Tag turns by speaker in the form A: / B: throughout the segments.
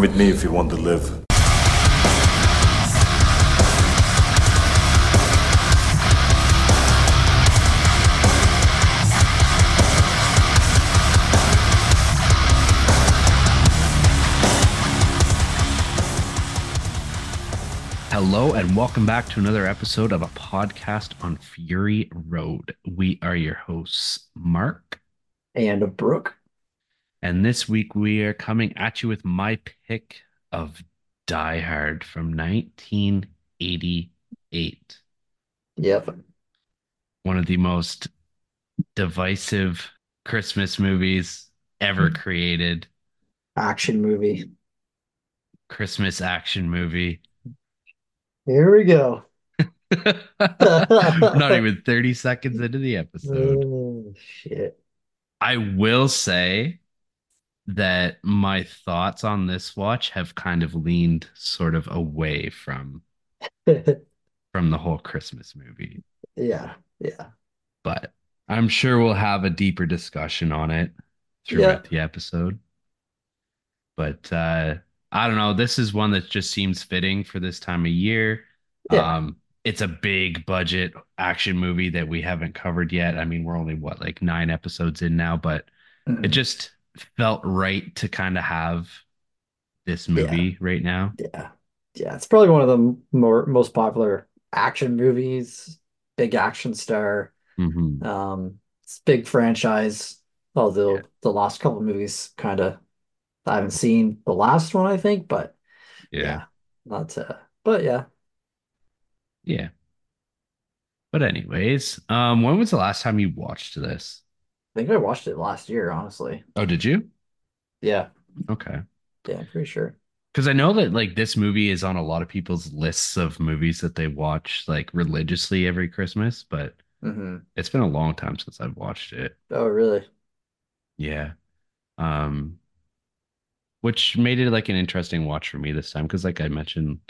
A: Come with me if you want to live.
B: Hello and welcome back to another episode of a podcast on Fury Road. We are your hosts, Mark,
C: and Brooke.
B: And this week we are coming at you with my pick of Die Hard from 1988.
C: Yep.
B: One of the most divisive Christmas movies ever hmm. created.
C: Action movie.
B: Christmas action movie.
C: Here we go.
B: Not even 30 seconds into the episode.
C: Oh, shit.
B: I will say that my thoughts on this watch have kind of leaned sort of away from from the whole Christmas movie.
C: yeah. Yeah.
B: But I'm sure we'll have a deeper discussion on it throughout the episode. But uh I don't know, this is one that just seems fitting for this time of year.
C: Yeah.
B: Um it's a big budget action movie that we haven't covered yet. I mean, we're only what like 9 episodes in now, but it
C: Mhm.
B: just felt right to kind of have this movie right now.
C: Yeah. Yeah. It's probably one of the more most popular action movies. Big action star.
B: Mhm.
C: Um, it's big franchise. Although
B: Yeah.
C: the last couple movies kind of I haven't seen the last one, I think, but
B: Yeah.
C: yeah, not uh but yeah.
B: Yeah. But anyways, um, when was the last time you watched this?
C: I think I watched it last year, honestly.
B: Oh, did you?
C: Yeah.
B: Okay.
C: Yeah, I'm pretty sure.
B: Because I know that like this movie is on a lot of people's lists of movies that they watch like religiously every Christmas, but
C: hmm
B: it's been a long time since I've watched it.
C: Oh, really?
B: Yeah. Um, which made it like an interesting watch for me this time because like I mentioned,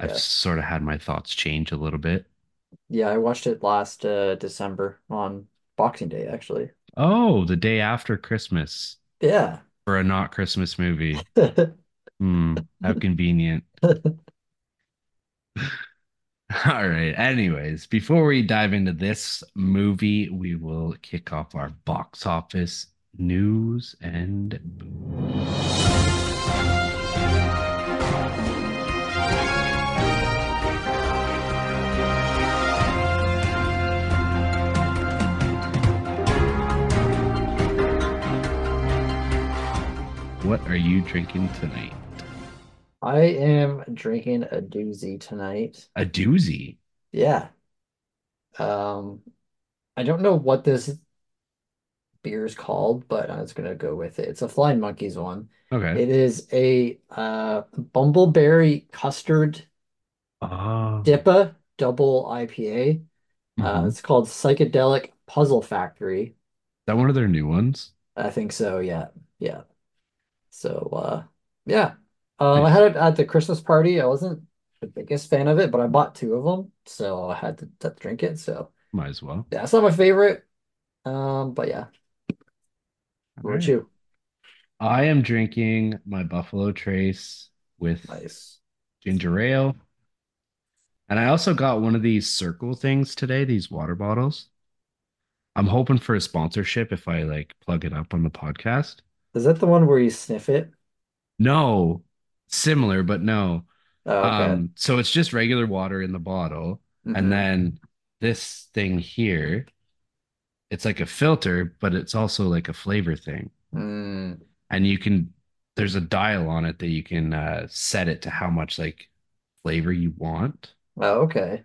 B: I've sort of had my thoughts change a little bit.
C: Yeah, I watched it last uh, December on Boxing Day, actually.
B: Oh, the day after Christmas
C: Yeah.
B: for a not Christmas movie. Hmm, how convenient. All right. Anyways, before we dive into this movie, we will kick off our box office news and what are you drinking tonight?
C: I am drinking a doozy tonight.
B: A doozy.
C: Yeah. Um, I don't know what this beer is called, but I'm just gonna go with it. It's a Flying Monkeys one.
B: Okay.
C: It is a uh bumbleberry custard
B: Oh.
C: Dippa double IPA. Uh,
B: Mhm.
C: it's called Psychedelic Puzzle Factory.
B: Is that one of their new ones?
C: I think so, yeah. Yeah. So uh yeah. Um I had it at the Christmas party. I wasn't the biggest fan of it, but I bought two of them, so I had to, to drink it. So
B: Might as well.
C: yeah, it's not my favorite. Um, but yeah.
B: All
C: What
B: right.
C: about you?
B: I am drinking my Buffalo Trace with
C: Nice.
B: ginger ale. And I also got one of these circle things today, these water bottles. I'm hoping for a sponsorship if I like plug it up on the podcast.
C: Is that the one where you sniff it?
B: No, similar, but no.
C: Oh, okay.
B: Um, so it's just regular water in the bottle.
C: Mhm.
B: And then this thing here, it's like a filter, but it's also like a flavor thing.
C: Mm,
B: And you can, there's a dial on it that you can uh, set it to how much like flavor you want.
C: oh, okay.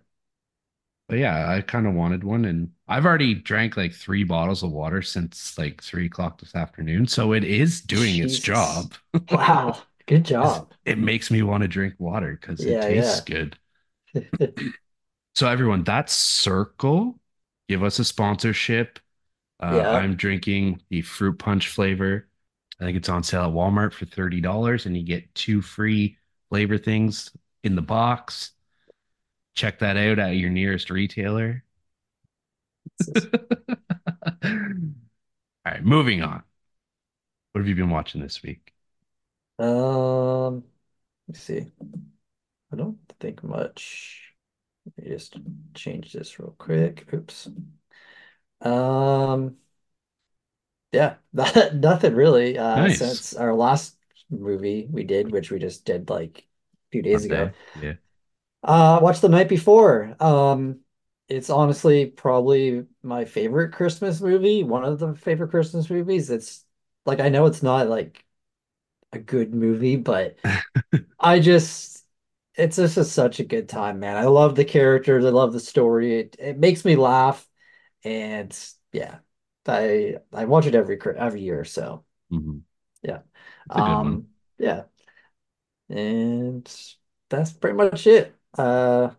B: But yeah, I kind of wanted one, and I've already drank like three bottles of water since like three o'clock this afternoon. So it is doing its job.
C: Wow. Good job.
B: It makes me want to drink water because it tastes
C: yeah.
B: good. So everyone, that's Circle. Give us a sponsorship. Uh,
C: Yeah.
B: I'm drinking the fruit punch flavor. I think it's on sale at Walmart for $30 and you get two free flavor things in the box. Check that out at your nearest retailer. All right, moving on. What have you been watching this week?
C: Um, let me see. I don't think much. Let me just change this real quick. Oops. Um, yeah, that, nothing really. Uh,
B: Nice.
C: since our last movie we did, which we just did like a few days ago.
B: Yeah.
C: Uh, watched The Night Before. Um, it's honestly probably my favorite Christmas movie, one of the favorite Christmas movies. It's like I know it's not like a good movie, but I just it's just a, such a good time, man. I love the characters, I love the story. It it makes me laugh, and yeah, I I watch it every every year. So
B: hmm
C: yeah,
B: It's a good one.
C: um, yeah, and that's pretty much it. Uh.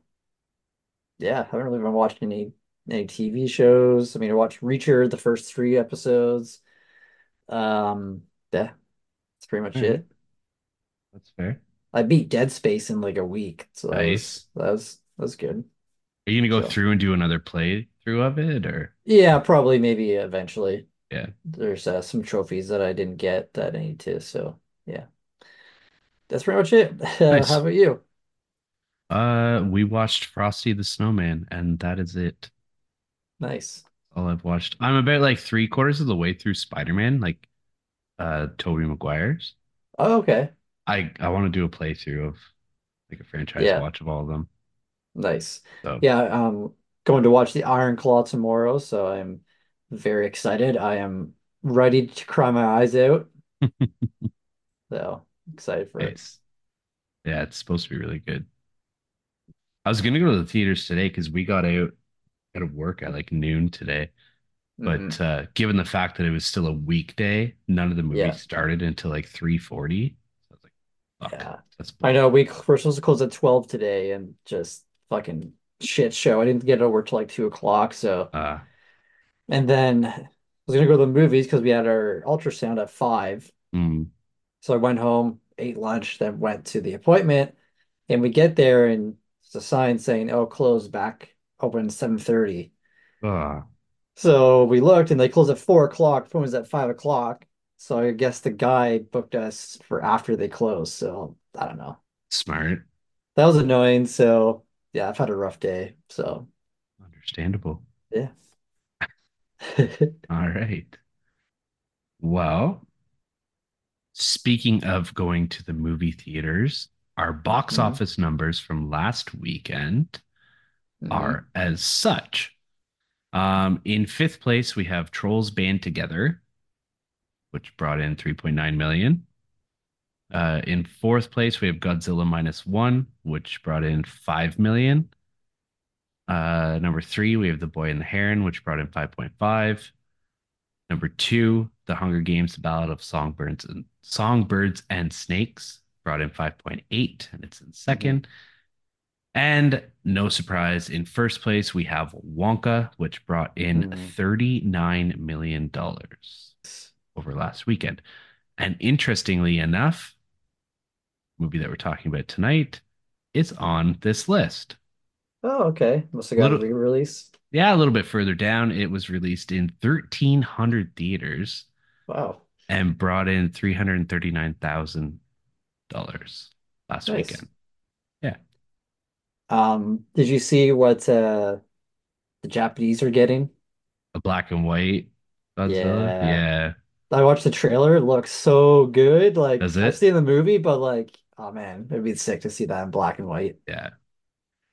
C: yeah, I haven't really been watching any any TV shows. I mean, I watched Reacher, the first three episodes. Um, yeah, that's pretty much
B: All right.
C: it.
B: That's fair.
C: I beat Dead Space in like a week, so that was
B: Nice.
C: that was that was good.
B: Are you gonna go
C: So
B: through and do another playthrough of it or
C: yeah, probably maybe eventually.
B: yeah.
C: There's uh, some trophies that I didn't get that I need to. So yeah, that's pretty much it. Uh, how
B: Nice.
C: about you?
B: Uh we watched Frosty the Snowman and that is it.
C: Nice.
B: All I've watched. I'm about like three quarters of the way through Spider-Man, like uh Tobey Maguire's.
C: Oh, okay.
B: I I want to do a playthrough of like a franchise
C: Yeah,
B: watch of all of them.
C: nice.
B: So
C: Yeah, um, going to watch the Iron Claw tomorrow, so I'm very excited. I am ready to cry my eyes out. So excited for it.
B: Yeah, it's supposed to be really good. I was gonna go to the theaters today because we got out out of work at like noon today. But
C: hmm
B: uh, given the fact that it was still a weekday, none of the movies
C: Yeah,
B: started until like 3:40. So I was like, fuck,
C: yeah.
B: that's
C: I know we we're supposed to close at 12 today and just fucking shit show. I didn't get over till like two o'clock, so
B: Uh,
C: and then I was gonna go to the movies because we had our ultrasound at five.
B: mm,
C: So I went home, ate lunch, then went to the appointment, and we get there and it's a sign saying, "Oh, close back open 7:30."
B: uh,
C: So we looked and they closed at four o'clock. Phone was at five o'clock. So I guess the guy booked us for after they closed. So I don't know.
B: smart,
C: That was annoying. So yeah, I've had a rough day. So
B: understandable.
C: yeah.
B: All right. Well, speaking of going to the movie theaters, our box
C: hmm
B: office numbers from last weekend
C: hmm
B: are as such. Um, in fifth place, we have Trolls Band Together, which brought in 3.9 million. Uh, in fourth place, we have Godzilla minus one, which brought in 5 million. Uh, number three, we have The Boy and the Heron, which brought in 5.5. Number two, The Hunger Games, The Ballad of Songbirds and Songbirds and Snakes, brought in 5.8, and it's in
C: hmm
B: second. And no surprise, in first place, we have Wonka, which brought in
C: hmm
B: $39 million over last weekend. And interestingly enough, movie that we're talking about tonight is on this list.
C: Oh, okay. Must have got a
B: Little,
C: re-release.
B: yeah, a little bit further down, it was released in 1,300 theaters
C: Wow.
B: and brought in $339,000 last
C: Nice.
B: weekend. Yeah,
C: Um, did you see what uh the Japanese are getting?
B: a black and white Godzilla.
C: Yeah.
B: Yeah,
C: I watched the trailer. It looks so good. Like
B: does
C: I've seen the movie, but like, oh man, it'd be sick to see that in black and white.
B: Yeah.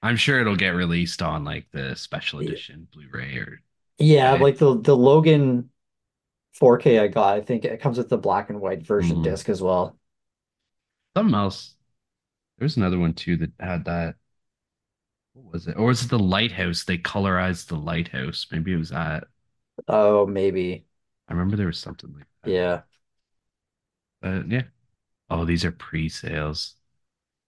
B: I'm sure it'll get released on like the special edition Blu-ray or
C: Yeah,
B: right.
C: like the the Logan 4K I got, I think it comes with the black and white version
B: Mhm.
C: disc as well.
B: Something else. There was another one too that had that. What was it? Or was it the lighthouse? They colorized the lighthouse. Maybe it was that.
C: Oh, maybe.
B: I remember there was something like that.
C: Yeah.
B: But yeah. Oh, these are pre-sales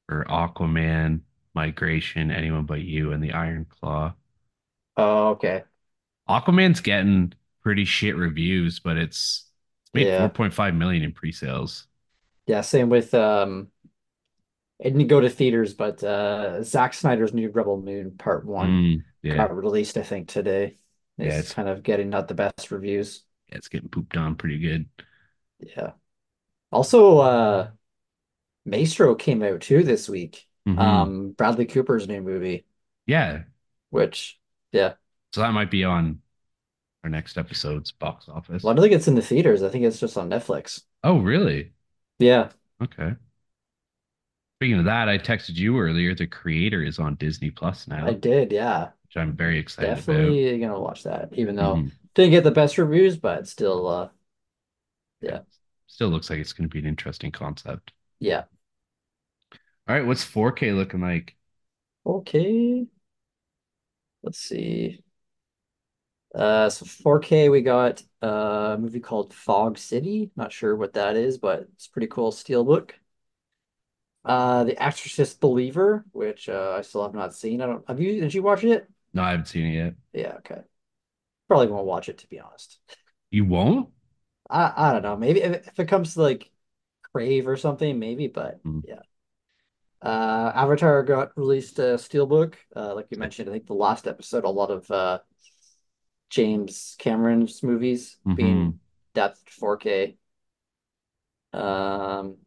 B: for Aquaman, Migration, Anyone But You, and the Iron Claw.
C: Oh, okay.
B: Aquaman's getting pretty shit reviews, but it's it's made
C: Yeah.
B: 4.5 million in pre-sales.
C: Yeah, same with um it didn't go to theaters, but uh Zack Snyder's new Rebel Moon Part One
B: Mm, yeah.
C: got released, I think, today.
B: Yeah,
C: It's
B: it's
C: kind of getting not the best reviews.
B: yeah, it's getting pooped on pretty good.
C: Yeah. Also, uh Maestro came out too this week.
B: hmm
C: Um, Bradley Cooper's new movie,
B: Yeah.
C: which yeah,
B: So that might be on our next episode's box
C: well,
B: office.
C: I don't think it's in the theaters. I think it's just on Netflix.
B: Oh, really?
C: Yeah,
B: Okay. Speaking of that, I texted you earlier. The creator is on Disney Plus now.
C: I did. Yeah,
B: which I'm very excited about.
C: definitely gonna watch that. Even though
B: hmm
C: didn't get the best reviews, but still, uh,
B: Yeah.
C: yeah,
B: Still looks like it's going to be an interesting concept.
C: yeah.
B: All right, what's 4K looking like?
C: Okay, let's see. Uh, so 4K, we got uh, a movie called Fog City. Not sure what that is, but it's pretty cool steelbook. Uh, The Exorcist Believer, which uh, I still have not seen. I don't. Have you? Did you watch it?
B: No, I haven't seen it yet.
C: Yeah. Okay. Probably won't watch it to be honest.
B: You won't?
C: I I don't know. Maybe if, if it comes to like Crave or something, maybe. But
B: Mm.
C: yeah. Uh, Avatar got released a steelbook. Uh, like you mentioned, I think the last episode, a lot of uh James Cameron's movies
B: hmm
C: being depth 4K. Um,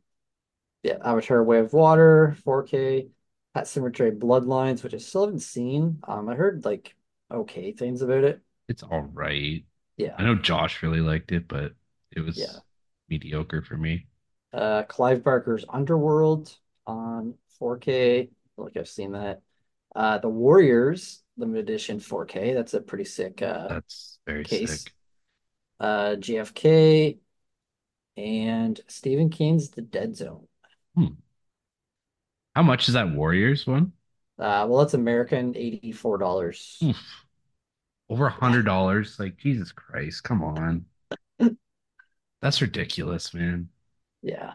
C: yeah, Avatar Way of Water, 4K, Pet Sematary Bloodlines, which I still haven't seen. Um, I heard like okay things about it.
B: It's all right.
C: Yeah,
B: I know Josh really liked it, but it was yeah. mediocre for me.
C: Uh, Clive Barker's Underworld on 4K. I feel like I've seen that. Uh, The Warriors limited edition 4K. That's a pretty sick uh
B: That's very
C: case.
B: sick.
C: Uh, JFK and Stephen King's The Dead Zone.
B: Hmm. How much is that Warriors one?
C: Uh, well, that's American, $84.
B: Over a hundred dollars. Like Jesus Christ, come on. That's ridiculous, man.
C: Yeah.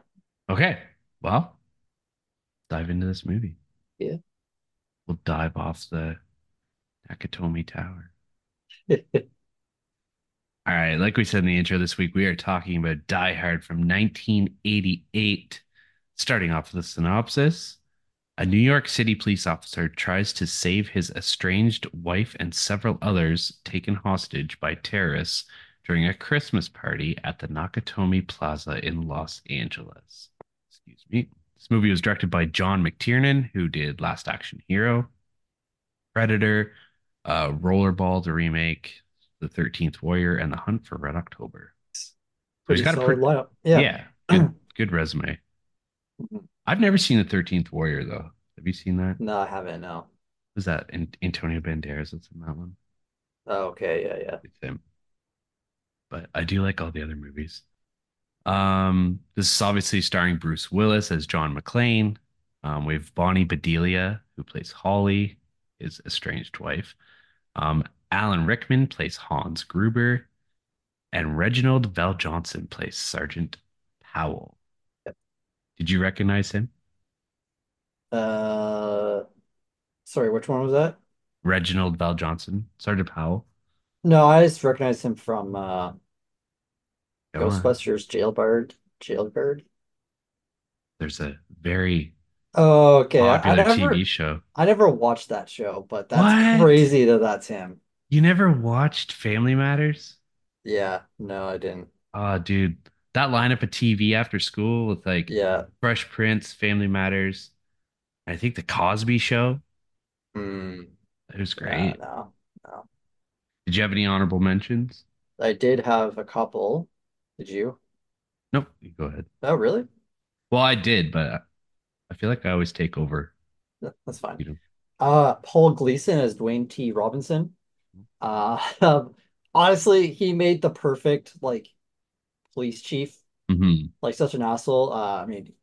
B: Okay. Well, dive into this movie.
C: Yeah.
B: We'll dive off the Nakatomi Tower. All right, like we said in the intro this week, we are talking about Die Hard from 1988. Starting off with the synopsis A New York City police officer tries to save his estranged wife and several others taken hostage by terrorists during a Christmas party at the Nakatomi Plaza in Los Angeles. Excuse me. This movie was directed by John McTiernan, who did Last Action Hero, Predator, uh, Rollerball, the remake, The 13th Warrior, and The Hunt for Red October. So he's got a pretty,
C: lineup. Yeah.
B: yeah, good, good resume. I've never seen The 13th Warrior, though. Have you seen that?
C: No, I haven't. No.
B: Was that An- Antonio Banderas that's in that one?
C: Oh, okay. Yeah, yeah.
B: It's him. But I do like all the other movies. Um, this is obviously starring Bruce Willis as John McClane. Um, we have Bonnie Bedelia, who plays Holly, his estranged wife. Um, Alan Rickman plays Hans Gruber, and Reginald VelJohnson plays Sergeant Powell.
C: Yep.
B: Did you recognize him?
C: Uh, sorry, which one was that?
B: Reginald VelJohnson, Sergeant Powell.
C: No, I just recognized him from uh
B: Go on.
C: Ghostbusters Jailbird. Jailbird.
B: There's a very
C: Oh, okay. I, I
B: popular
C: never,
B: TV show.
C: I never watched that show, but that's
B: What?
C: crazy that that's him.
B: You never watched Family Matters?
C: Yeah. No, I didn't.
B: Oh, dude, that lineup of TV after school with like
C: Yeah.
B: Fresh Prince, Family Matters, I think the Cosby Show.
C: Hmm.
B: It was
C: Yeah,
B: great.
C: no, no.
B: Did you have any honorable mentions?
C: I did have a couple. Did you?
B: Nope. You go ahead.
C: Oh, really?
B: Well, I did, but I feel like I always take over.
C: That's fine.
B: You know.
C: Uh, Paul Gleason as Dwayne T. Robinson. Uh, honestly, he made the perfect like police chief,
B: hmm
C: like such an asshole. Uh, I mean,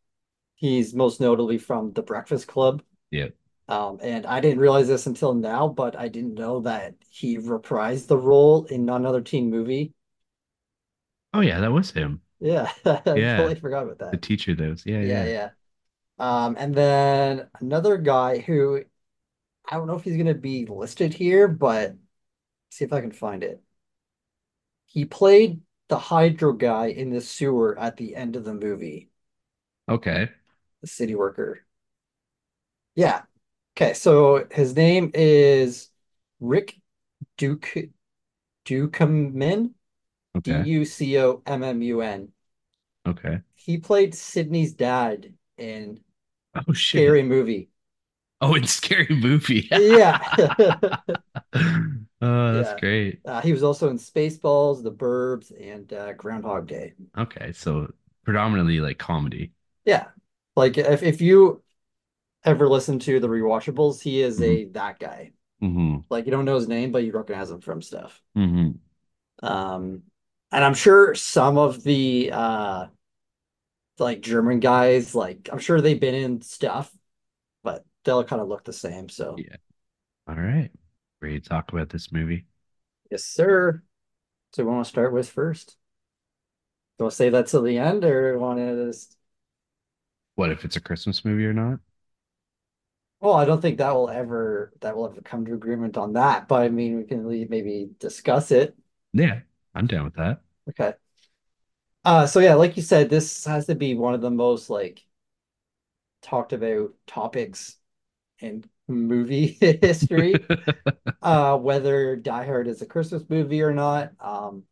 C: he's most notably from The Breakfast Club.
B: Yeah.
C: Um, and I didn't realize this until now, but I didn't know that he reprised the role in another teen movie.
B: Oh yeah, that was him.
C: Yeah, I
B: Yeah.
C: totally forgot about that.
B: The teacher those. Yeah,
C: Yeah,
B: yeah.
C: yeah. Um, and then another guy who I don't know if he's gonna be listed here, but see if I can find it. He played the hydro guy in the sewer at the end of the movie,
B: Okay.
C: the city worker. Yeah. Okay, so his name is Rick Duke Ducommun,
B: Okay.
C: D-U-C-O-M-M-U-N.
B: Okay.
C: He played Sydney's dad in
B: Oh shit.
C: Scary Movie.
B: Oh, it's scary movie.
C: Yeah.
B: Oh, that's
C: Yeah.
B: great.
C: Uh, he was also in Spaceballs, The Burbs, and uh, Groundhog Day.
B: Okay, so predominantly like comedy.
C: Yeah. Like if, if you ever listen to the rewatchables, he is a that guy.
B: hmm
C: Like you don't know his name, but you recognize him from stuff.
B: hmm
C: Um, and I'm sure some of the uh like German guys, like I'm sure they've been in stuff, but they'll kind of look the same. So
B: Yeah. All right. Ready to talk about this movie?
C: yes, sir. So we want to start with first. Do to say that till the end or want to just
B: What if it's a Christmas movie or not?
C: well, I don't think that will ever that will ever come to agreement on that, but I mean we can at least maybe discuss it.
B: Yeah, I'm down with that.
C: Okay. Uh, so yeah, like you said, this has to be one of the most like talked about topics in movie history. Uh, whether Die Hard is a Christmas movie or not. Um,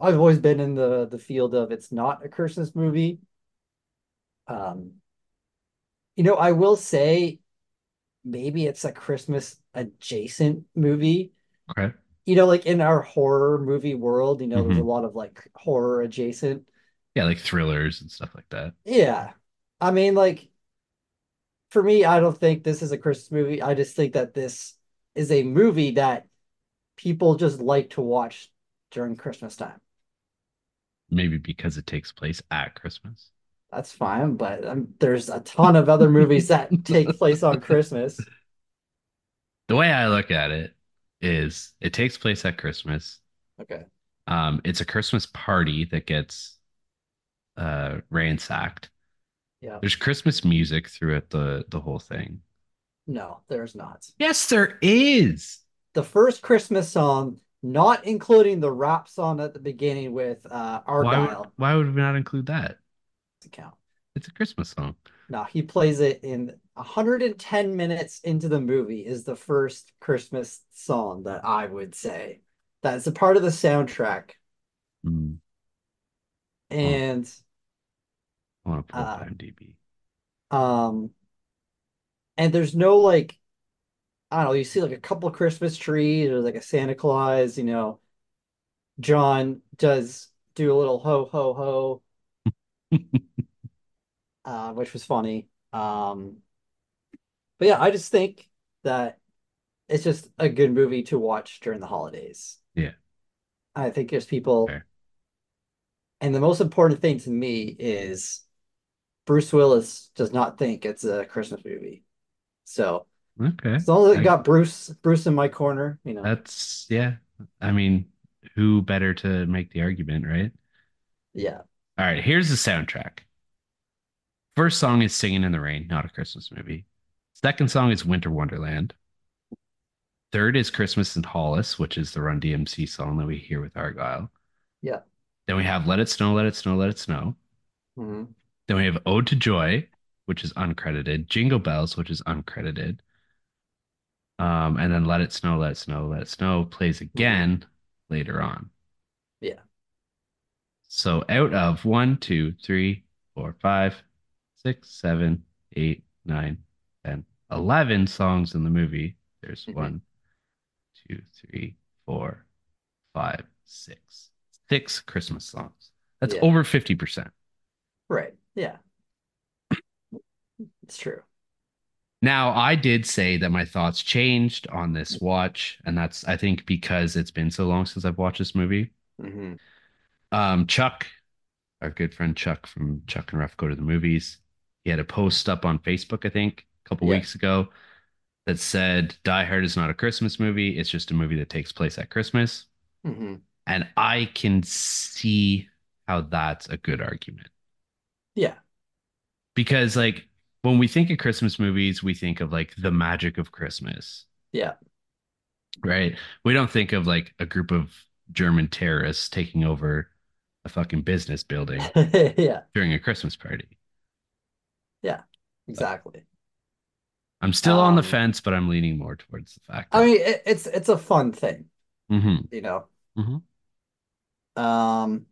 C: I've always been in the the field of it's not a Christmas movie. Um, you know, I will say maybe it's a Christmas adjacent movie.
B: Okay.
C: You know, like in our horror movie world, you know, there's a
B: Mhm.
C: lot of like horror adjacent.
B: Yeah, like thrillers and stuff like that.
C: Yeah. I mean, like, for me, I don't think this is a Christmas movie. I just think that this is a movie that people just like to watch during Christmas time.
B: Maybe because it takes place at Christmas.
C: That's fine, but um, there's a ton of other movies that take place on Christmas.
B: The way I look at it is it takes place at Christmas.
C: Okay.
B: Um, it's a Christmas party that gets uh ransacked.
C: Yeah.
B: There's Christmas music throughout the the whole thing.
C: No, there's not.
B: Yes, there is.
C: The first Christmas song, not including the rap song at the beginning with uh,
B: Why would,
C: Argyle,
B: why would we not include that?
C: to count.
B: It's a Christmas song.
C: No, he plays it in 110 minutes into the movie is the first Christmas song that I would say. That's a part of the soundtrack.
B: Mm,
C: And
B: I want to pull
C: Uh,
B: IMDb.
C: um and there's no like I don't know, you see like a couple Christmas trees or like a Santa Claus, you know. John does do a little ho ho ho, uh, which was funny. Um but yeah, I just think that it's just a good movie to watch during the holidays.
B: Yeah.
C: I think there's people,
B: Fair.
C: and the most important thing to me is Bruce Willis does not think it's a Christmas movie. So
B: Okay.
C: as long as I
B: I-
C: got Bruce Bruce in my corner, you know,
B: That's yeah. I mean, who better to make the argument, right?
C: yeah,
B: All right, here's the soundtrack. First song is Singing in the Rain, not a Christmas movie. Second song is Winter Wonderland. Third is Christmas in Hollis, which is the Run DMC song that we hear with Argyle.
C: yeah.
B: Then we have Let It Snow, Let It Snow, Let It Snow.
C: Mhm.
B: Then we have Ode to Joy, which is uncredited. Jingle Bells, which is uncredited. Um, and then Let It Snow, Let It Snow, Let It Snow plays again later on.
C: Yeah.
B: So out of one, two, three, four, five, six, seven, eight, nine, ten, eleven songs in the movie, there's
C: Mhm.
B: one, two, three, four, five, six. Six Christmas songs. That's
C: Yeah.
B: over 50%.
C: Right. Yeah. It's true.
B: Now, I did say that my thoughts changed on this watch, and that's I think because it's been so long since I've watched this movie.
C: Mhm.
B: Um, Chuck, our good friend Chuck from Chuck and Ruff Go to the Movies, he had a post up on Facebook, I think, a couple
C: Yeah.
B: weeks ago that said Die Hard is not a Christmas movie, it's just a movie that takes place at Christmas.
C: Mhm.
B: And I can see how that's a good argument.
C: Yeah.
B: Because like when we think of Christmas movies, we think of like the magic of Christmas.
C: Yeah.
B: right? We don't think of like a group of German terrorists taking over a fucking business building
C: Yeah.
B: during a Christmas party.
C: Yeah, exactly.
B: I'm still on the
C: Um,
B: fence, but I'm leaning more towards the fact.
C: I mean, it, it's it's a fun thing,
B: Mhm.
C: you know.
B: Mhm.
C: Um,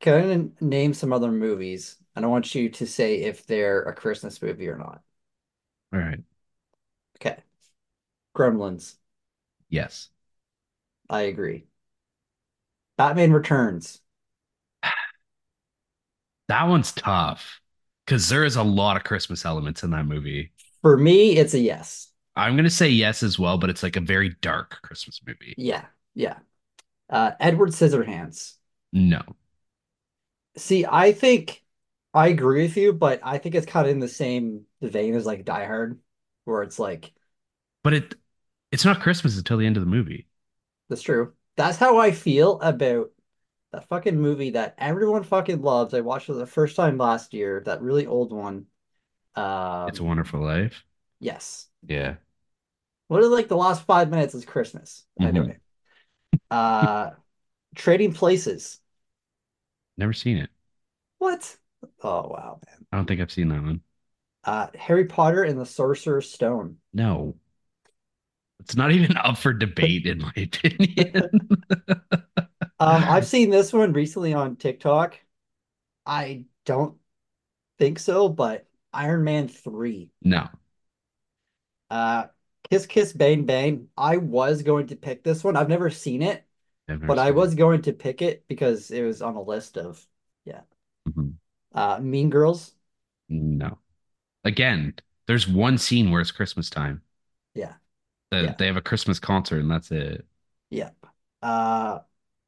C: can I name some other movies and I want you to say if they're a Christmas movie or not.
B: All right.
C: Okay. Gremlins.
B: Yes.
C: I agree. Batman Returns.
B: That one's tough because there is a lot of Christmas elements in that movie.
C: For me, it's a yes.
B: I'm gonna say yes as well, but it's like a very dark Christmas movie.
C: Yeah, yeah. Uh, Edward Scissorhands.
B: No.
C: See, I think I agree with you, but I think it's kind of in the same vein as like Die Hard, where it's like,
B: But it it's not Christmas until the end of the movie.
C: that's true. That's how I feel about that fucking movie that everyone fucking loves. I watched it the first time last year, that really old one.
B: It's a
C: Um,
B: Wonderful Life.
C: yes.
B: Yeah.
C: What are like the last five minutes is Christmas.
B: Mhm.
C: Anyway. Uh Trading Places.
B: Never seen it.
C: What? Oh wow, man.
B: I don't think I've seen that one.
C: Uh Harry Potter and the Sorcerer's Stone.
B: No. It's not even up for debate, in my opinion.
C: Um, I've seen this one recently on TikTok. I don't think so, but Iron Man 3.
B: no.
C: Uh Kiss Kiss Bang Bang. I was going to pick this one. I've never seen it,
B: never
C: but I was
B: it.
C: going to pick it because it was on a list of yeah.
B: Mhm.
C: Uh Mean Girls.
B: No. Again, there's one scene where it's Christmas time.
C: Yeah.
B: They,
C: Yeah.
B: they have a Christmas concert and that's it.
C: Yep. Uh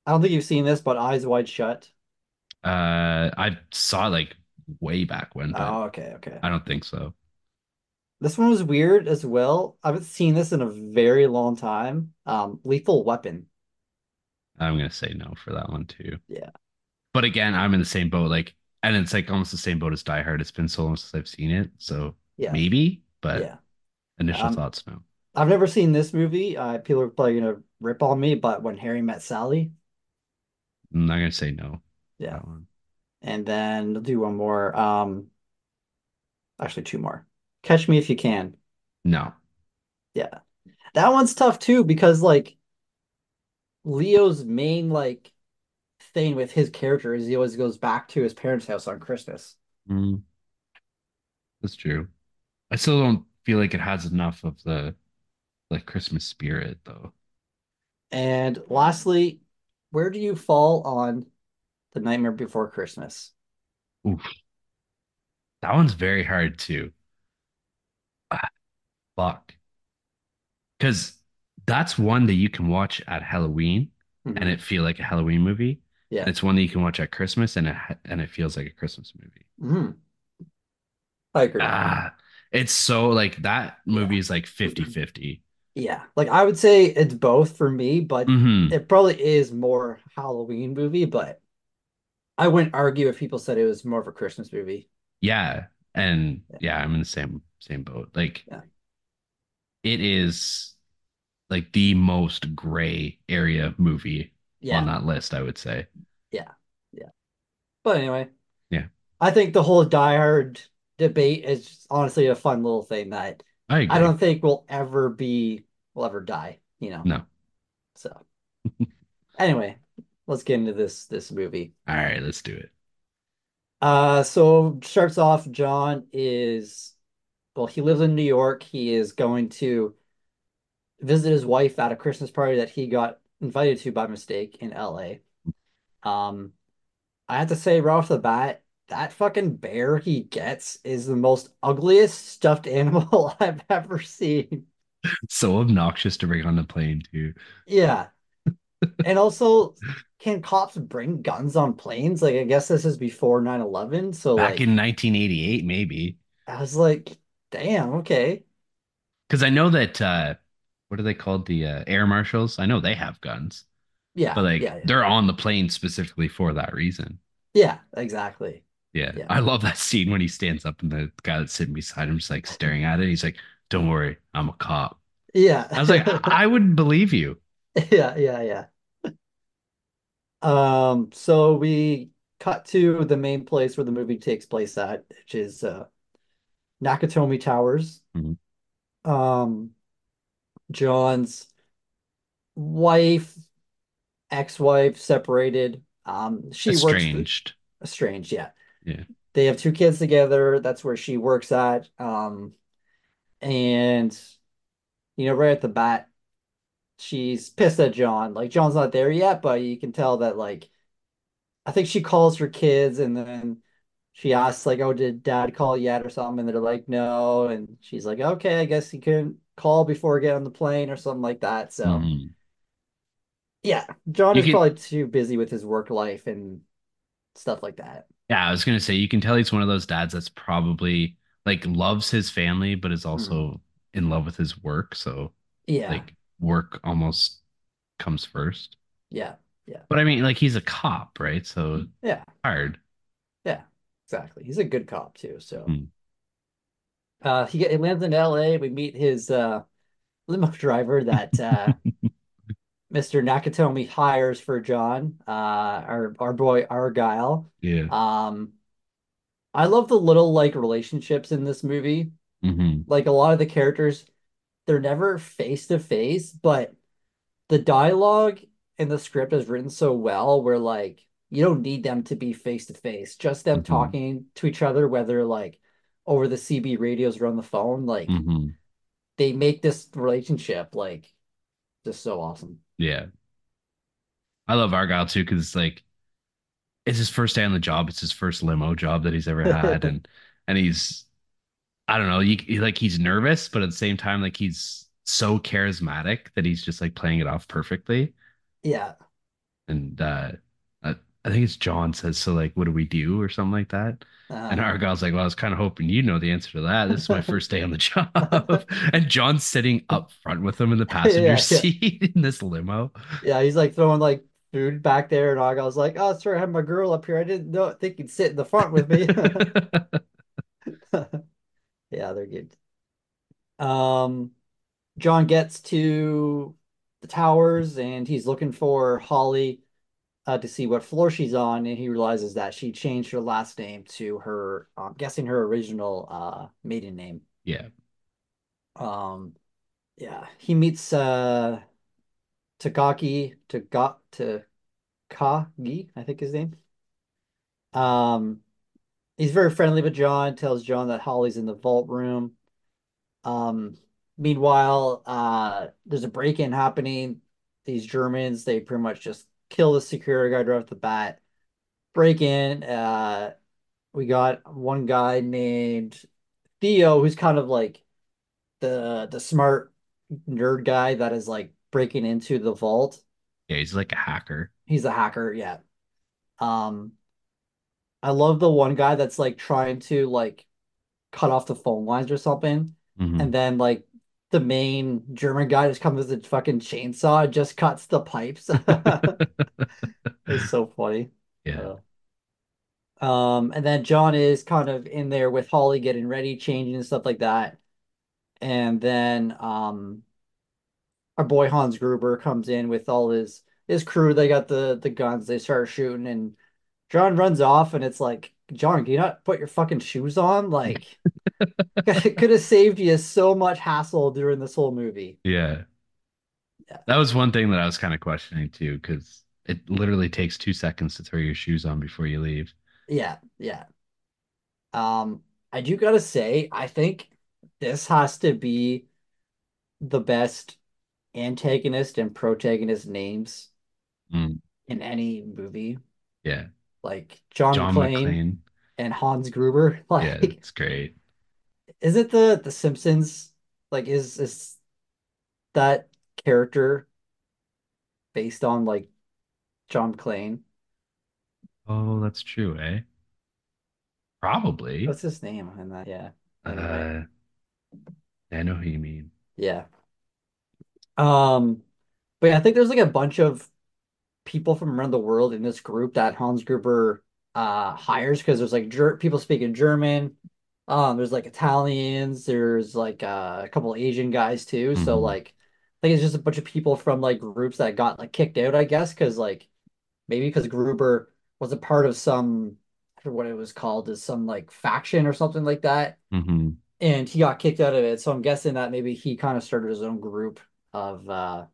C: I don't think you've seen this, but Eyes Wide Shut.
B: Uh, I saw it like way back when, but
C: Oh, okay, okay.
B: I don't think so.
C: This one was weird as well. I haven't seen this in a very long time. Um, Lethal Weapon.
B: I'm gonna say no for that one too.
C: Yeah.
B: But again, I'm in the same boat. Like, and it's like almost the same boat as Die Hard. It's been so long since I've seen it, so
C: Yeah.
B: maybe. But
C: Yeah.
B: initial
C: Um,
B: thoughts, no.
C: I've never seen this movie. Uh, people are probably gonna rip on me, but When Harry Met Sally,
B: I'm not gonna say no.
C: yeah, and then I'll do one more. Um, actually, two more. Catch Me If You Can.
B: No.
C: Yeah, that one's tough too because like Leo's main like thing with his character is he always goes back to his parents' house on Christmas.
B: Mm, that's true. I still don't feel like it has enough of the like Christmas spirit though.
C: And lastly, where do you fall on The Nightmare Before Christmas?
B: Oof. That one's very hard too. Ah, fuck. Because that's one that you can watch at Halloween and
C: Mhm.
B: it feel like a Halloween movie.
C: Yeah.
B: And it's one that you can watch at Christmas and it and it feels like a Christmas movie.
C: Mhm. I agree.
B: Ah, it's so like that movie
C: Yeah.
B: is like 50-50.
C: Yeah. Like I would say it's both for me, but
B: hmm
C: it probably is more Halloween movie, but I wouldn't argue if people said it was more of a Christmas movie.
B: Yeah. And
C: Yeah.
B: yeah, I'm in the same same boat. Like
C: Yeah.
B: it is like the most gray area movie on that list, I would say.
C: Yeah. Yeah. But anyway,
B: Yeah.
C: I think the whole Die Hard debate is honestly a fun little thing that
B: I agree.
C: I don't think we'll ever be we'll ever die, you know.
B: No.
C: So anyway, let's get into this this movie.
B: All right, let's do it.
C: Uh so starts off John is well, he lives in New York. He is going to visit his wife at a Christmas party that he got invited to by mistake in LA. Um I have to say right off the bat, that fucking bear he gets is the most ugliest stuffed animal I've ever seen.
B: So obnoxious to bring on the plane too.
C: Yeah. And also, can cops bring guns on planes? Like, I guess this is before 9/11. So,
B: Back
C: like,
B: in 1988, maybe.
C: I was like, damn, okay.
B: Because I know that uh what are they called? The uh, air marshals. I know they have guns,
C: Yeah,
B: but like
C: yeah, yeah.
B: they're on the plane specifically for that reason.
C: Yeah, exactly.
B: Yeah.
C: Yeah.
B: I love that scene when he stands up and the guy that's sitting beside him is like staring at it. He's like, Don't worry, I'm a cop.
C: Yeah.
B: I was like, I wouldn't believe you.
C: Yeah, yeah, yeah. Um, so we cut to the main place where the movie takes place at, which is uh Nakatomi Towers.
B: Mhm.
C: Um, John's wife, ex-wife separated. Um, she works
B: Estranged.
C: estranged, yeah.
B: Yeah.
C: they have two kids together. That's where she works at. Um, and you know, right at the bat, she's pissed at John. Like John's not there yet, but you can tell that like I think she calls her kids and then she asks like, "Oh, did dad call yet?" or something, and they're like, "No," and she's like, "Okay, I guess he couldn't call before getting on the plane or something like that." So
B: Mhm.
C: yeah, John
B: You
C: is
B: can,
C: probably too busy with his work life and stuff like that.
B: Yeah, I was gonna say you can tell he's one of those dads that's probably like loves his family, but is
C: Mhm.
B: also in love with his work. So
C: Yeah,
B: like work almost comes first.
C: yeah, yeah,
B: But I mean, like he's a cop, right? So
C: yeah,
B: hard.
C: yeah, exactly. He's a good cop too. So
B: Hmm.
C: uh, he, he lands in L.A. We meet his uh, limo driver that uh, Mr. Nakatomi hires for John, uh, our our boy Argyle.
B: Yeah.
C: Um, I love the little like relationships in this movie.
B: hmm
C: Like a lot of the characters, they're never face to face, but the dialogue and the script is written so well where like you don't need them to be face to face. Just them
B: hmm
C: talking to each other, whether like over the CB radios or on the phone, like
B: hmm
C: they make this relationship like just so awesome.
B: Yeah. I love Argyle too because it's like it's his first day on the job. It's his first limo job that he's ever had, and and he's I don't know, you, he- like he's nervous, but at the same time, like he's so charismatic that he's just like playing it off perfectly.
C: Yeah.
B: And uh, I, think it's John says, "So like, what do we do?" or something like that. And
C: Uh,
B: Argyle's like, "Well, I was kind of hoping you know the answer to that. This is my first day on the job." and John's sitting up front with him in the passenger
C: yeah, yeah.
B: seat in this limo.
C: Yeah, he's like throwing like food back there, and was like, "Oh, sorry, I have my girl up here. I didn't know think he'd sit in the front with me." Yeah, they're good. Um, John gets to the towers and he's looking for Holly uh, to see what floor she's on, and he realizes that she changed her last name to her, I'm guessing her original uh maiden name.
B: yeah,
C: Um, yeah, he meets uh Takagi Taga Takagi, I think his name. Um, he's very friendly with John, tells John that Holly's in the vault room. Um, meanwhile, uh, there's a break-in happening. These Germans, they pretty much just kill the security guard right off the bat. Break in. Uh, we got one guy named Theo, who's kind of like the the smart nerd guy that is like breaking into the vault.
B: yeah, he's like a hacker.
C: He's a hacker, yeah. Um, I love the one guy that's like trying to like cut off the phone lines or something.
B: hmm
C: And then like the main German guy just comes with a fucking chainsaw and just cuts the pipes. It's so funny.
B: Yeah,
C: Uh, um, and then John is kind of in there with Holly getting ready, changing and stuff like that. And then um our boy Hans Gruber comes in with all his his crew. They got the the guns, they start shooting, and John runs off and it's like, John, can you not put your fucking shoes on? Like it could have saved you so much hassle during this whole movie.
B: yeah.
C: Yeah.
B: That was one thing that I was kind of questioning too, because it literally takes two seconds to throw your shoes on before you leave.
C: Yeah, yeah. Um, I do gotta say, I think this has to be the best antagonist and protagonist names
B: Mm,
C: in any movie.
B: yeah,
C: Like John
B: John
C: McClane
B: McClane.
C: and Hans Gruber. Like, Yeah,
B: it's great.
C: is it the the Simpsons? Like, is is that character based on like John McClane?
B: Oh, that's true, eh? Probably.
C: What's his name in that? Yeah. Anyway,
B: Uh, I know who you mean.
C: yeah. Um, but yeah, I think there's like a bunch of people from around the world in this group that Hans Gruber uh hires because there's like ger people speaking German. Um, there's like Italians, there's like uh, a couple Asian guys too. So
B: hmm
C: like I think it's just a bunch of people from like groups that got like kicked out, I guess, because like maybe because Gruber was a part of some what it was called, is some like faction or something like that.
B: hmm
C: And he got kicked out of it. So I'm guessing that maybe he kind of started his own group of uh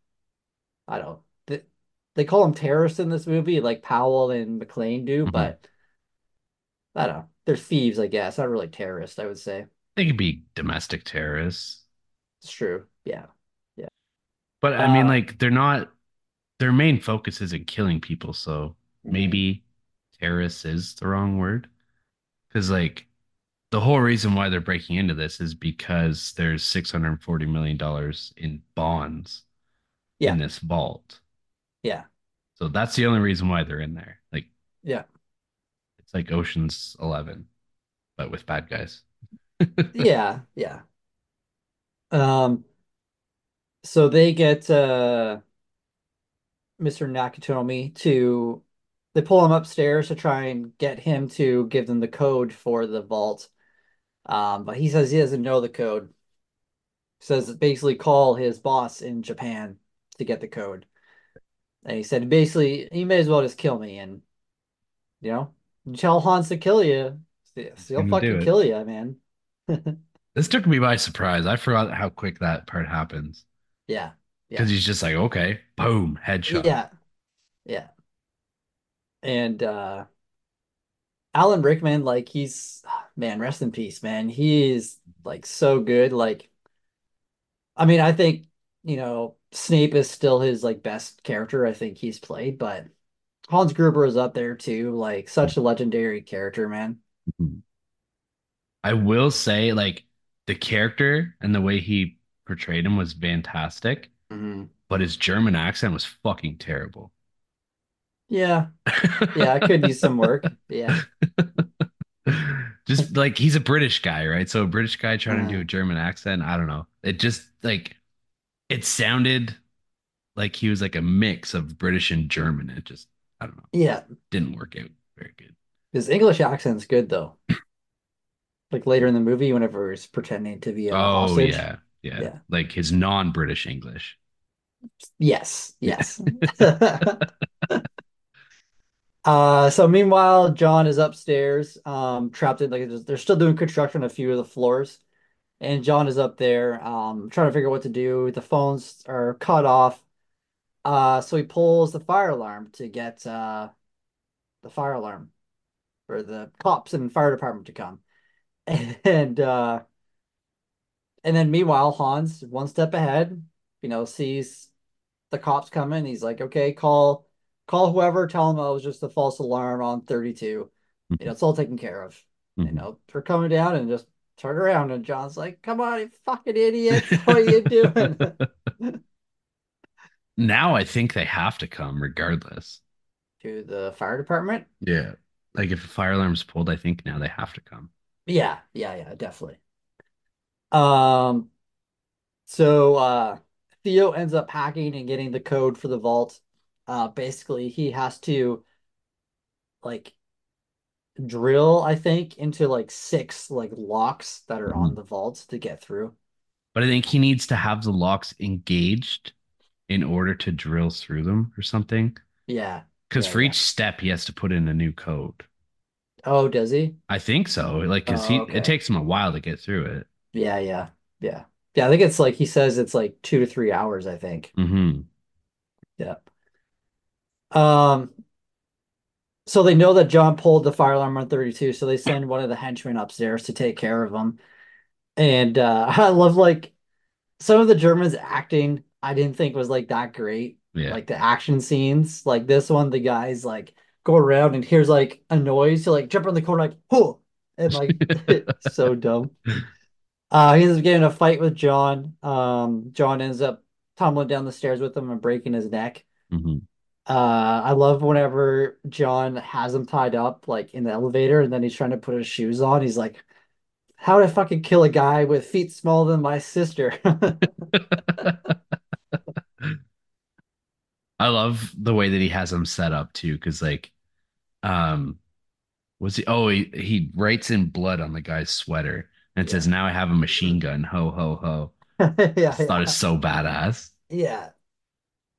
C: I don't know. They, call them terrorists in this movie, like Powell and McLean do,
B: hmm
C: but I don't know. they're thieves, I guess. Not really terrorists, I would say.
B: They could be domestic terrorists.
C: It's true. Yeah. Yeah.
B: But I mean,
C: Uh,
B: like, they're not, their main focus isn't killing people. So maybe terrorists is the wrong word. Because, like, the whole reason why they're breaking into this is because there's $640 million in bonds in
C: Yeah.
B: this vault.
C: Yeah.
B: So that's the only reason why they're in there. Like,
C: Yeah.
B: it's like Ocean's 11, but with bad guys.
C: Yeah. Yeah. Um, so they get uh Mr. Nakatomi to they pull him upstairs to try and get him to give them the code for the vault. Um, but he says he doesn't know the code. says basically call his boss in Japan to get the code. And he said basically he may as well just kill me and you know tell Hans to kill you. He'll fucking kill you, man.
B: This took me by surprise. I forgot how quick that part happens
C: Yeah,
B: because
C: yeah,
B: he's just like, okay, boom, headshot.
C: yeah, yeah. And uh Alan Rickman, like he's man, rest in peace, man. He is like so good. Like, I mean, I think, you know, Snape is still his like best character I think he's played, but Hans Gruber is up there too. Like such a legendary character, man.
B: Mhm. I will say, like, the character and the way he portrayed him was fantastic,
C: hmm
B: but his German accent was fucking terrible.
C: Yeah, yeah, I could use some work. Yeah.
B: Just like he's a British guy, right? So a British guy trying to do
C: Uh,
B: a German accent, I don't know. It just like it sounded like he was like a mix of British and German. It just, I don't know,
C: yeah.
B: didn't work out very good.
C: His English accent's good though. Like later in the movie, whenever he's pretending to be a
B: Oh
C: hostage.
B: yeah, yeah.
C: Yeah.
B: Like his non-British English.
C: Yes, yes. Uh, so meanwhile, John is upstairs, um, trapped in like they're still doing construction on a few of the floors, and John is up there, um, trying to figure out what to do. The phones are cut off. Uh, so he pulls the fire alarm to get uh the fire alarm for the cops and fire department to come. And uh and then meanwhile, Hans, one step ahead, you know, sees the cops coming. He's like, okay, call call whoever, tell them I was just a false alarm on 32. You know, it's all taken care of. You
B: mhm.
C: know, they're coming down and just turn around and John's like, come on, you fucking idiot. What are you doing?
B: Now I think they have to come regardless.
C: To the fire department?
B: Yeah. Like if a fire alarm's pulled, I think now they have to come.
C: Yeah, yeah, yeah, definitely. Um, so uh Theo ends up hacking and getting the code for the vault. Uh basically he has to like drill, I think, into like six like locks that are on
B: Mhm.
C: the vault to get through.
B: But I think he needs to have the locks engaged in order to drill through them or something.
C: Yeah.
B: Because
C: Yeah,
B: for
C: yeah.
B: each step, he has to put in a new code.
C: Oh, does he?
B: I think so. Like, cause he
C: Oh,
B: it takes him a while to get through it.
C: Yeah, yeah. Yeah. Yeah, I think it's like he says it's like two to three hours, I think.
B: hmm
C: Yeah. Um, so they know that John pulled the fire alarm on 32, so they send one of the henchmen upstairs to take care of him. And uh I love like some of the Germans acting I didn't think was like that great.
B: Yeah.
C: Like the action scenes, like this one, the guys like go around and hears like a noise to like jump around the corner like whoa and like so dumb. Uh he ends up getting a fight with John. Um John ends up tumbling down the stairs with him and breaking his neck.
B: hmm
C: Uh I love whenever John has him tied up like in the elevator and then he's trying to put his shoes on. He's like, How would I fucking kill a guy with feet smaller than my sister?
B: I love the way that he has him set up too, because like, um, was he? Oh, he he writes in blood on the guy's sweater and
C: Yeah.
B: says, "Now I have a machine gun." Ho ho ho!
C: Yeah,
B: Just thought it's
C: yeah.
B: so badass.
C: Yeah.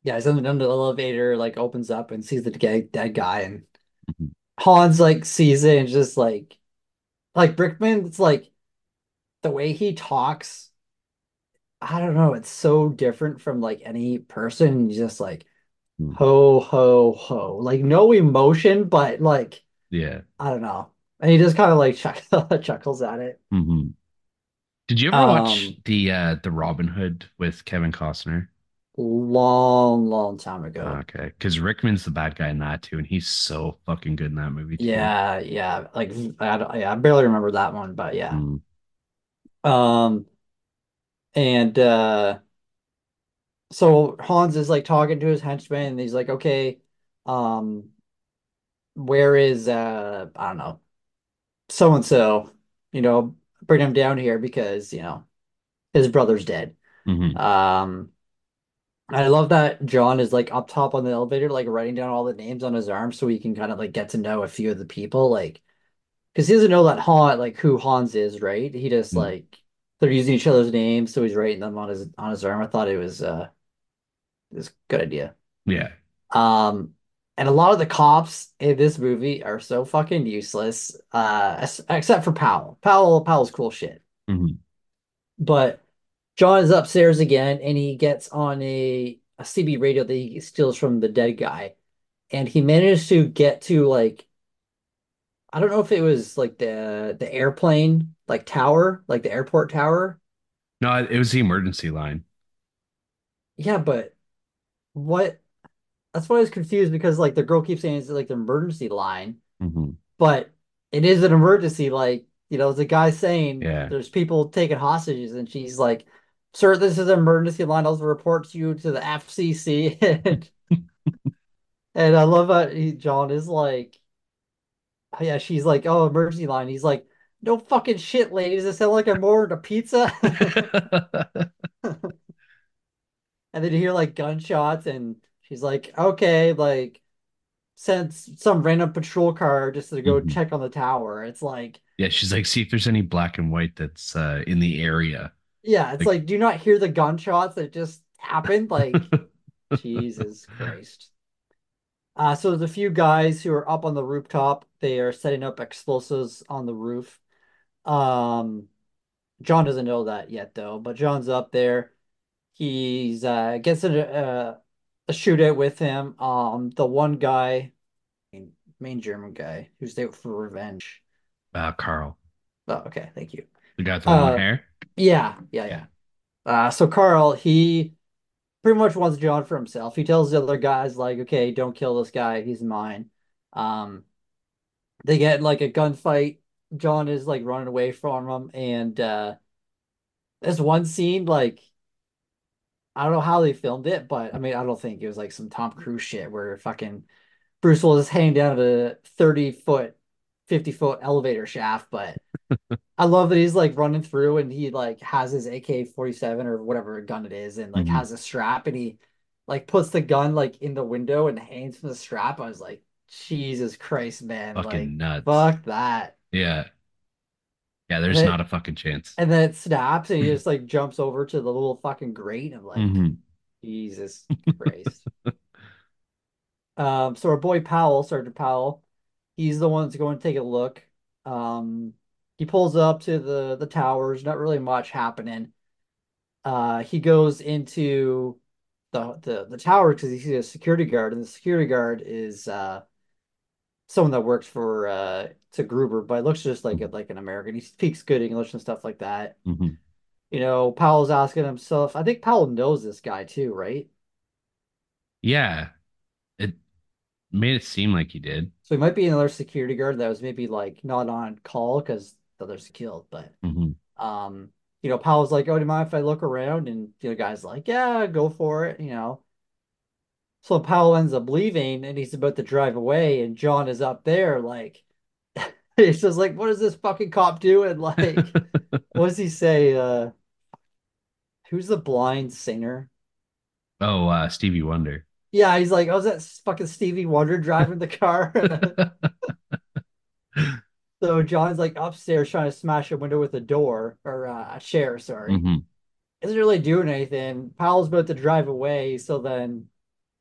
C: Yeah, he's under, under the elevator, like opens up and sees the dead, dead guy, and
B: Mhm.
C: Hans like sees it and just like like Rickman, it's like the way he talks, I don't know, it's so different from like any person. He's just like
B: Mhm.
C: ho ho ho. Like no emotion, but like
B: Yeah.
C: I don't know. And he just kind of like chuckles, chuckles at it.
B: hmm Did you ever watch
C: Um,
B: the uh the Robin Hood with Kevin Costner?
C: Long, long time ago.
B: Okay, because Rickman's the bad guy in that too, and he's so fucking good in that movie too.
C: Yeah, yeah. Like I, don't- yeah, I barely remember that one, but yeah.
B: Mm,
C: Um, and uh so Hans is like talking to his henchman and he's like, okay, um, where is uh I don't know, so and so, you know, bring him down here because, you know, his brother's dead.
B: hmm
C: Um, I love that John is like up top on the elevator, like writing down all the names on his arm so he can kind of like get to know a few of the people, like because he doesn't know that Han like who Hans is, right? He just like they're using each other's names, so he's writing them on his on his arm. I thought it was uh this a good idea.
B: Yeah.
C: Um, and a lot of the cops in this movie are so fucking useless, uh, except for Powell. Powell, Powell's cool shit.
B: hmm
C: But John is upstairs again, and he gets on a, a CB radio that he steals from the dead guy, and he managed to get to like I don't know if it was like the the airplane like tower, like the airport tower.
B: No, it was the emergency line.
C: Yeah, but what? That's why I was confused because like the girl keeps saying it's like the emergency line.
B: hmm
C: but it is an emergency. Like, you know, the guy saying
B: Yeah.
C: there's people taking hostages, and she's like, Sir, this is an emergency line. I'll report to you to the FCC. And, and I love how he, John is like, yeah, she's like, oh, emergency line. He's like, no fucking shit, ladies. It sound like I'm ordering a pizza. And then you hear like gunshots, and she's like, okay, like, sends some random patrol car just to go
B: Mhm.
C: check on the tower. It's like,
B: Yeah, she's like, see if there's any black and white that's uh, in the area.
C: Yeah, it's
B: Like,
C: like, do you not hear the gunshots that just happened? Like, Jesus Christ. Uh, so there's a few guys who are up on the rooftop. They are setting up explosives on the roof. Um, John doesn't know that yet, though, but John's up there. He's uh gets a, a, a shootout with him. Um, the one guy, main, main German guy, who's there for revenge.
B: uh, Carl,
C: Oh, okay, thank you.
B: the guy with the long
C: Uh,
B: hair.
C: Yeah, yeah,
B: Yeah.
C: Uh, so Carl, he pretty much wants John for himself. He tells the other guys like, "Okay, don't kill this guy. He's mine." Um, they get like a gunfight. John is like running away from him, and uh, there's one scene like I don't know how they filmed it, but I mean I don't think it was like some Tom Cruise shit where fucking Bruce Willis hanging down at a 30 foot, 50 foot elevator shaft, but I love that he's like running through and he like has his AK-47 or whatever gun it is and like
B: hmm
C: has a strap and he like puts the gun like in the window and hangs from the strap. I was like, Jesus Christ, man, like
B: Fucking nuts.
C: fuck that.
B: Yeah. Yeah, there's
C: then,
B: not a fucking chance.
C: and then it snaps and he just like jumps over to the little fucking grate. I'm like,
B: hmm
C: Jesus Christ. Um, so our boy Powell, Sergeant Powell, he's the one that's going to take a look. Um, he pulls up to the the towers, not really much happening. Uh, he goes into the the, the tower because he sees a security guard, and the security guard is uh someone that works for uh to Gruber, but it looks just like like an American. He speaks good English and stuff like that.
B: hmm
C: You know, Powell's asking himself. I think Powell knows this guy too, right?
B: Yeah, it made it seem like he did.
C: So he might be another security guard that was maybe like not on call because the others killed, but
B: hmm
C: um, you know, Powell's like, "Oh, do you mind if I look around?" And you know, guy's like, "Yeah, go for it," you know. So Powell ends up leaving and he's about to drive away, and John is up there like he's just like, "What is this fucking cop doing?" Like, what does he say? Uh, who's the blind singer?
B: Oh, uh, Stevie Wonder.
C: Yeah, he's like, "Oh, is that fucking Stevie Wonder driving the car?" So John's like upstairs trying to smash a window with a door or uh, a chair, sorry.
B: hmm
C: Isn't really doing anything. Powell's about to drive away, so then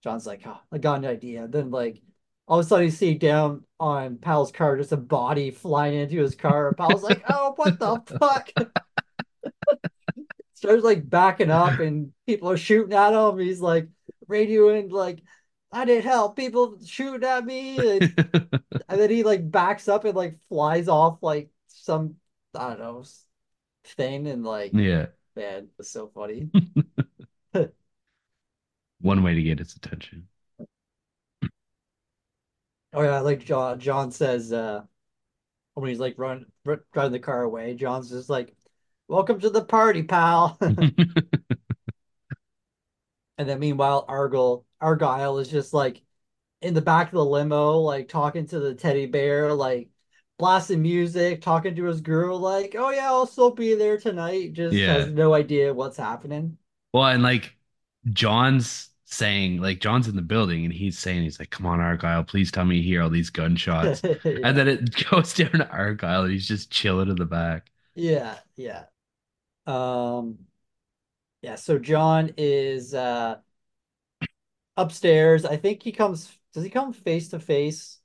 C: John's like, "Oh, I got an idea." Then like all of a sudden you see down on Powell's car just a body flying into his car. And Powell's like, "Oh, what the fuck?" Starts like backing up, and people are shooting at him. He's like radioing like I need help. People shooting at me. And, and then he like backs up and like flies off like some I don't know thing and like
B: yeah.
C: man, it's so funny.
B: One way to get his attention.
C: Oh yeah, like John John says uh when he's like run, run driving the car away, John's just like, "Welcome to the party, pal." And then meanwhile, Argyle Argyle is just like in the back of the limo, like talking to the teddy bear, like blasting music, talking to his girl, like, "Oh yeah, I'll still be there tonight." Just
B: Yeah.
C: has no idea what's happening.
B: Well, and like John's saying, like John's in the building and he's saying, he's like, come on, Argyle, please tell me you hear all these gunshots.
C: yeah.
B: And then it goes down to Argyle and he's just chilling in the back.
C: yeah, yeah. Um, yeah. So John is uh upstairs. I think he comes. Does he come face to face?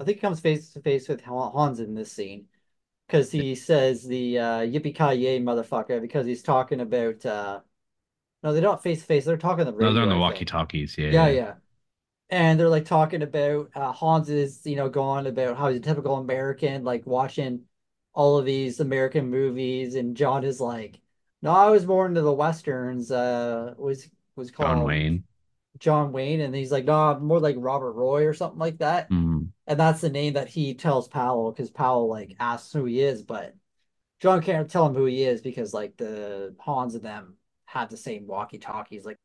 C: I think he comes face to face with Hans in this scene because he says the uh, "yippee ki yay, motherfucker" because he's talking about. uh No, they don't face to face. They're talking the radio.
B: No, they're on the walkie talkies. Yeah.
C: Yeah, yeah. And they're like talking about uh, Hans is, you know, going about how he's a typical American, like watching all of these American movies, and John is like, "No, I was more into the westerns." Uh, was was called John
B: Wayne.
C: John Wayne, and he's like, "No, I'm more like Robert Roy or something like that."
B: Mhm.
C: And that's the name that he tells Powell because Powell like asks who he is, but John can't tell him who he is because like the Hans and them have the same walkie-talkies, like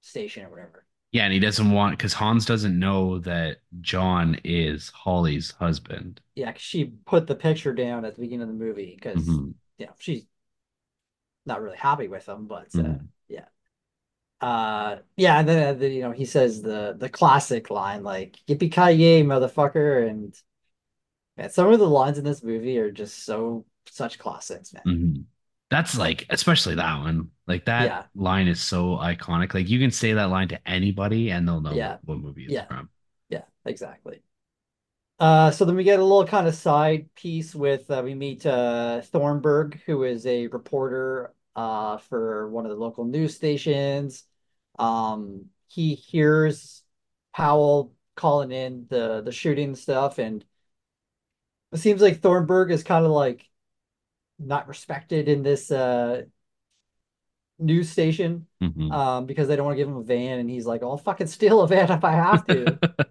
C: station or whatever.
B: Yeah, and he doesn't want because Hans doesn't know that John is Holly's husband.
C: Yeah, she put the picture down at the beginning of the movie because
B: Mhm.
C: you know she's not really happy with him, but uh,
B: Mhm.
C: yeah, uh, yeah, and then, uh, the, you know he says the the classic line like "Yippee ki yay, motherfucker!" and man, some of the lines in this movie are just so such classics, man.
B: Mhm. That's like, especially that one. Like that
C: Yeah.
B: line is so iconic. Like you can say that line to anybody and they'll know
C: Yeah.
B: what movie it's
C: Yeah.
B: from.
C: Yeah, exactly. Uh, so then we get a little kind of side piece with uh, we meet uh, Thornburg, who is a reporter uh, for one of the local news stations. Um, he hears Powell calling in the the shooting stuff, and it seems like Thornburg is kind of like not respected in this uh, news station
B: Mhm.
C: um, because they don't want to give him a van, and he's like, "I'll fucking steal a van if I have to."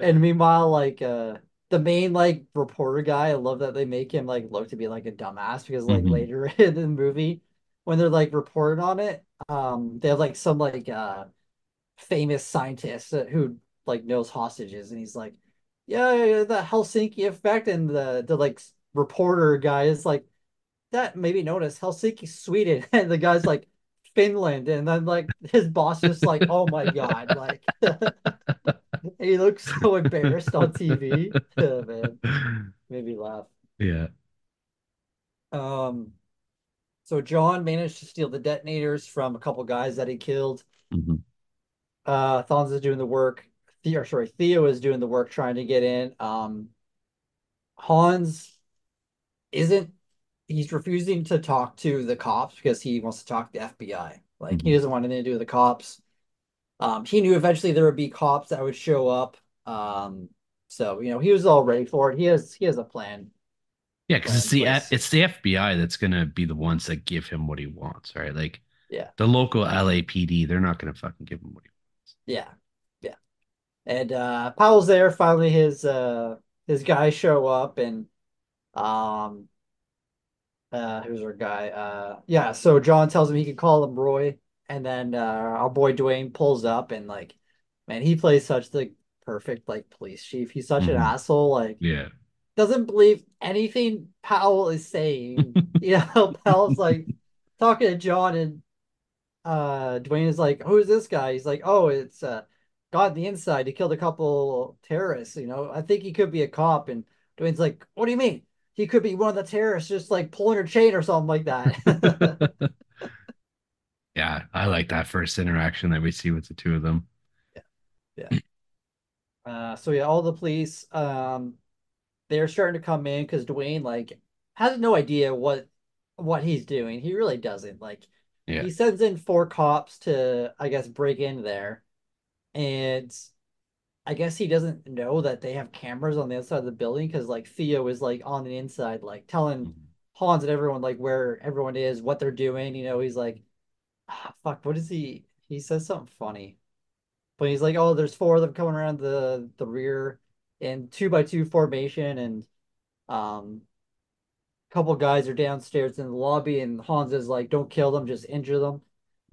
C: And meanwhile, like uh the main like reporter guy, I love that they make him like look to be like a dumbass because like
B: Mhm.
C: later in the movie when they're like reporting on it, um they have like some like uh famous scientist who like knows hostages and he's like, yeah, yeah, the Helsinki effect and the the like reporter guy is like that maybe known as Helsinki, Sweden. And the guy's like Finland and then like his boss just like, oh my God, like he looks so embarrassed on TV. Oh, man, made me laugh.
B: Yeah.
C: Um, so John managed to steal the detonators from a couple guys that he killed.
B: Mhm.
C: Uh, Thons is doing the work. Theo, sorry, Theo is doing the work trying to get in. Um, Hans isn't. He's refusing to talk to the cops because he wants to talk to the FBI. Like he
B: Mhm.
C: doesn't want anything to do with the cops. Um, he knew eventually there would be cops that would show up. Um, so you know he was all ready for it. He has he has a plan.
B: Yeah, because it's the
C: place.
B: it's the FBI that's gonna be the ones that give him what he wants, right? Like
C: Yeah.
B: the local LAPD, they're not gonna fucking give him what he wants.
C: Yeah, yeah. And uh Powell's there. Finally, his uh his guys show up, and um uh who's our guy? Uh yeah. So John tells him he can call him Roy, and then uh our boy Dwayne pulls up, and like, man, he plays such the perfect like police chief. He's such an
B: Mhm.
C: asshole. Like,
B: Yeah.
C: Doesn't believe anything Powell is saying. You know, Powell's like talking to John and uh Dwayne is like, Who's this guy? He's like, Oh, it's uh God the inside. He killed a couple terrorists, you know. I think he could be a cop. And Dwayne's like, What do you mean? He could be one of the terrorists just like pulling her chain or something like that.
B: yeah, I like that first interaction that we see with the two of them. Yeah. Yeah.
C: Uh so yeah, all the police um they're starting to come in because Dwayne like has no idea what what he's doing. He really doesn't. Like
B: Yeah.
C: he sends in four cops to, I guess, break in there. And I guess he doesn't know that they have cameras on the outside of the building because like Theo is like on the inside, like telling
B: Mhm.
C: Hans and everyone like where everyone is, what they're doing. You know, he's like, ah, fuck, what is he? He says something funny, but he's like, oh, there's four of them coming around the the rear in two by two formation, and um, a couple guys are downstairs in the lobby, and Hans is like, don't kill them, just injure them.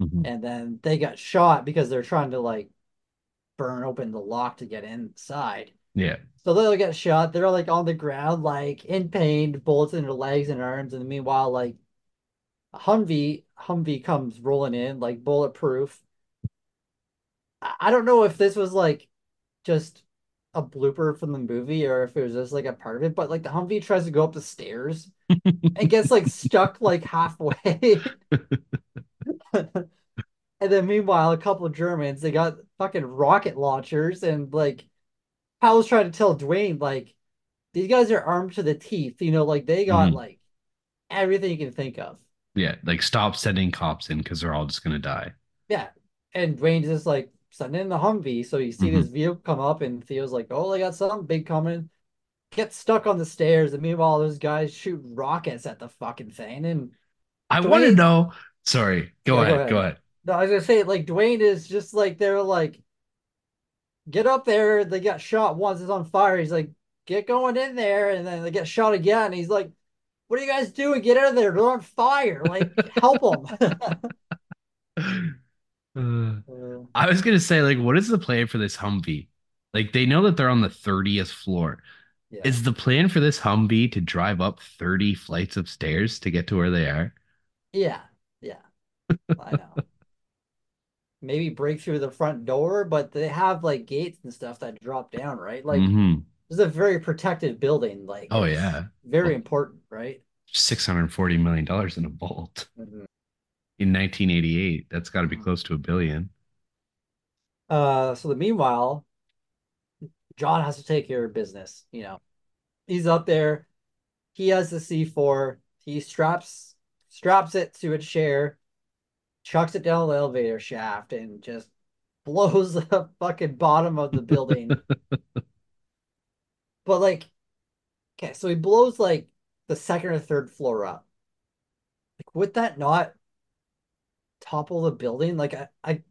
B: Mhm.
C: And then they got shot because they're trying to like burn open the lock to get inside.
B: Yeah.
C: So they'll get shot. They're like on the ground, like in pain, bullets in their legs and arms. And meanwhile, like Humvee, Humvee comes rolling in, like bulletproof. I don't know if this was like just a blooper from the movie or if it was just like a part of it, but like the Humvee tries to go up the stairs and gets like stuck like halfway. And then meanwhile, a couple of Germans, they got fucking rocket launchers and like Powell's trying to tell Dwayne, like, these guys are armed to the teeth, you know, like they got
B: Mhm.
C: like everything you can think of.
B: Yeah. Like stop sending cops in because they're all just gonna die.
C: Yeah. And Dwayne's just like sending in the Humvee. So you see
B: Mhm.
C: this vehicle come up and Theo's like, oh, they got something big coming. Gets stuck on the stairs. And meanwhile, those guys shoot rockets at the fucking thing. And
B: I want to know. Sorry. Go
C: yeah, go
B: ahead. Go
C: ahead.
B: ahead.
C: No, I was gonna say, like, Dwayne is just like they're like, get up there. They got shot once, it's on fire. He's like, get going in there, and then they get shot again. He's like, what are you guys doing? Get out of there. They're on fire. Like, help them.
B: Uh,
C: Uh,
B: I was gonna say, like, what is the plan for this Humvee? Like, they know that they're on the 30th floor.
C: yeah.
B: Is the plan for this Humvee to drive up 30 flights of stairs to get to where they are?
C: Yeah. Yeah. I know. Maybe break through the front door, but they have like gates and stuff that drop down, right? Like,
B: hmm
C: this is a very protected building. Like,
B: Oh, yeah.
C: very
B: Well,
C: important, right?
B: $640 million in a vault
C: Mhm.
B: In 1988. That's got to be
C: Mhm.
B: close to a billion.
C: Uh, so the meanwhile, John has to take care of business. You know, he's up there. He has the C4. He straps straps it to a chair, chucks it down the elevator shaft, and just blows the fucking bottom of the building. But like, okay, so he blows like the second or third floor up. Like, would that not topple the building? Like, I, I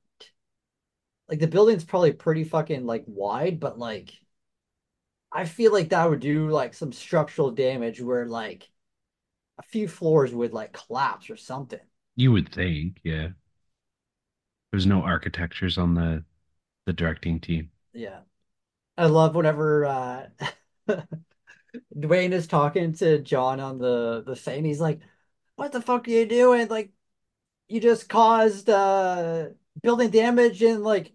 C: like the building's probably pretty fucking like wide, but like I feel like that would do like some structural damage where like a few floors would like collapse or something.
B: You would think, yeah. There's no architectures on the the directing team.
C: Yeah. I love whenever uh Dwayne is talking to John on the the thing. He's like, "What the fuck are you doing? Like, you just caused uh building damage and like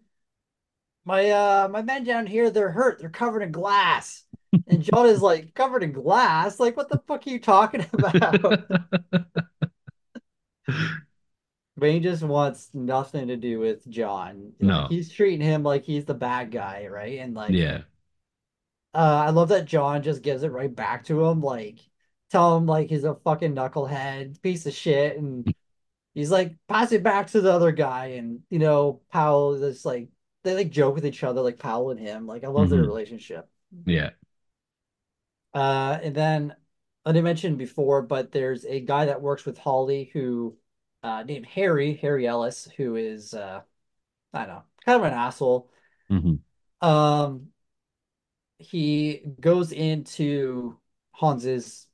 C: my uh my men down here, they're hurt. They're covered in glass." And John is like, "Covered in glass? Like, what the fuck are you talking about?" Wayne just wants nothing to do with John. Like
B: No.
C: he's treating him like he's the bad guy, right? And like
B: Yeah.
C: uh I love that John just gives it right back to him, like tell him like he's a fucking knucklehead, piece of shit, and he's like pass it back to the other guy. And you know, Powell is like they like joke with each other, like Powell and him. Like I love their
B: Mhm.
C: relationship.
B: Yeah.
C: Uh and then I didn't mention before, but there's a guy that works with Holly who uh named Harry, Harry Ellis, who is uh I don't know, kind of an asshole.
B: hmm
C: Um, he goes into Hans's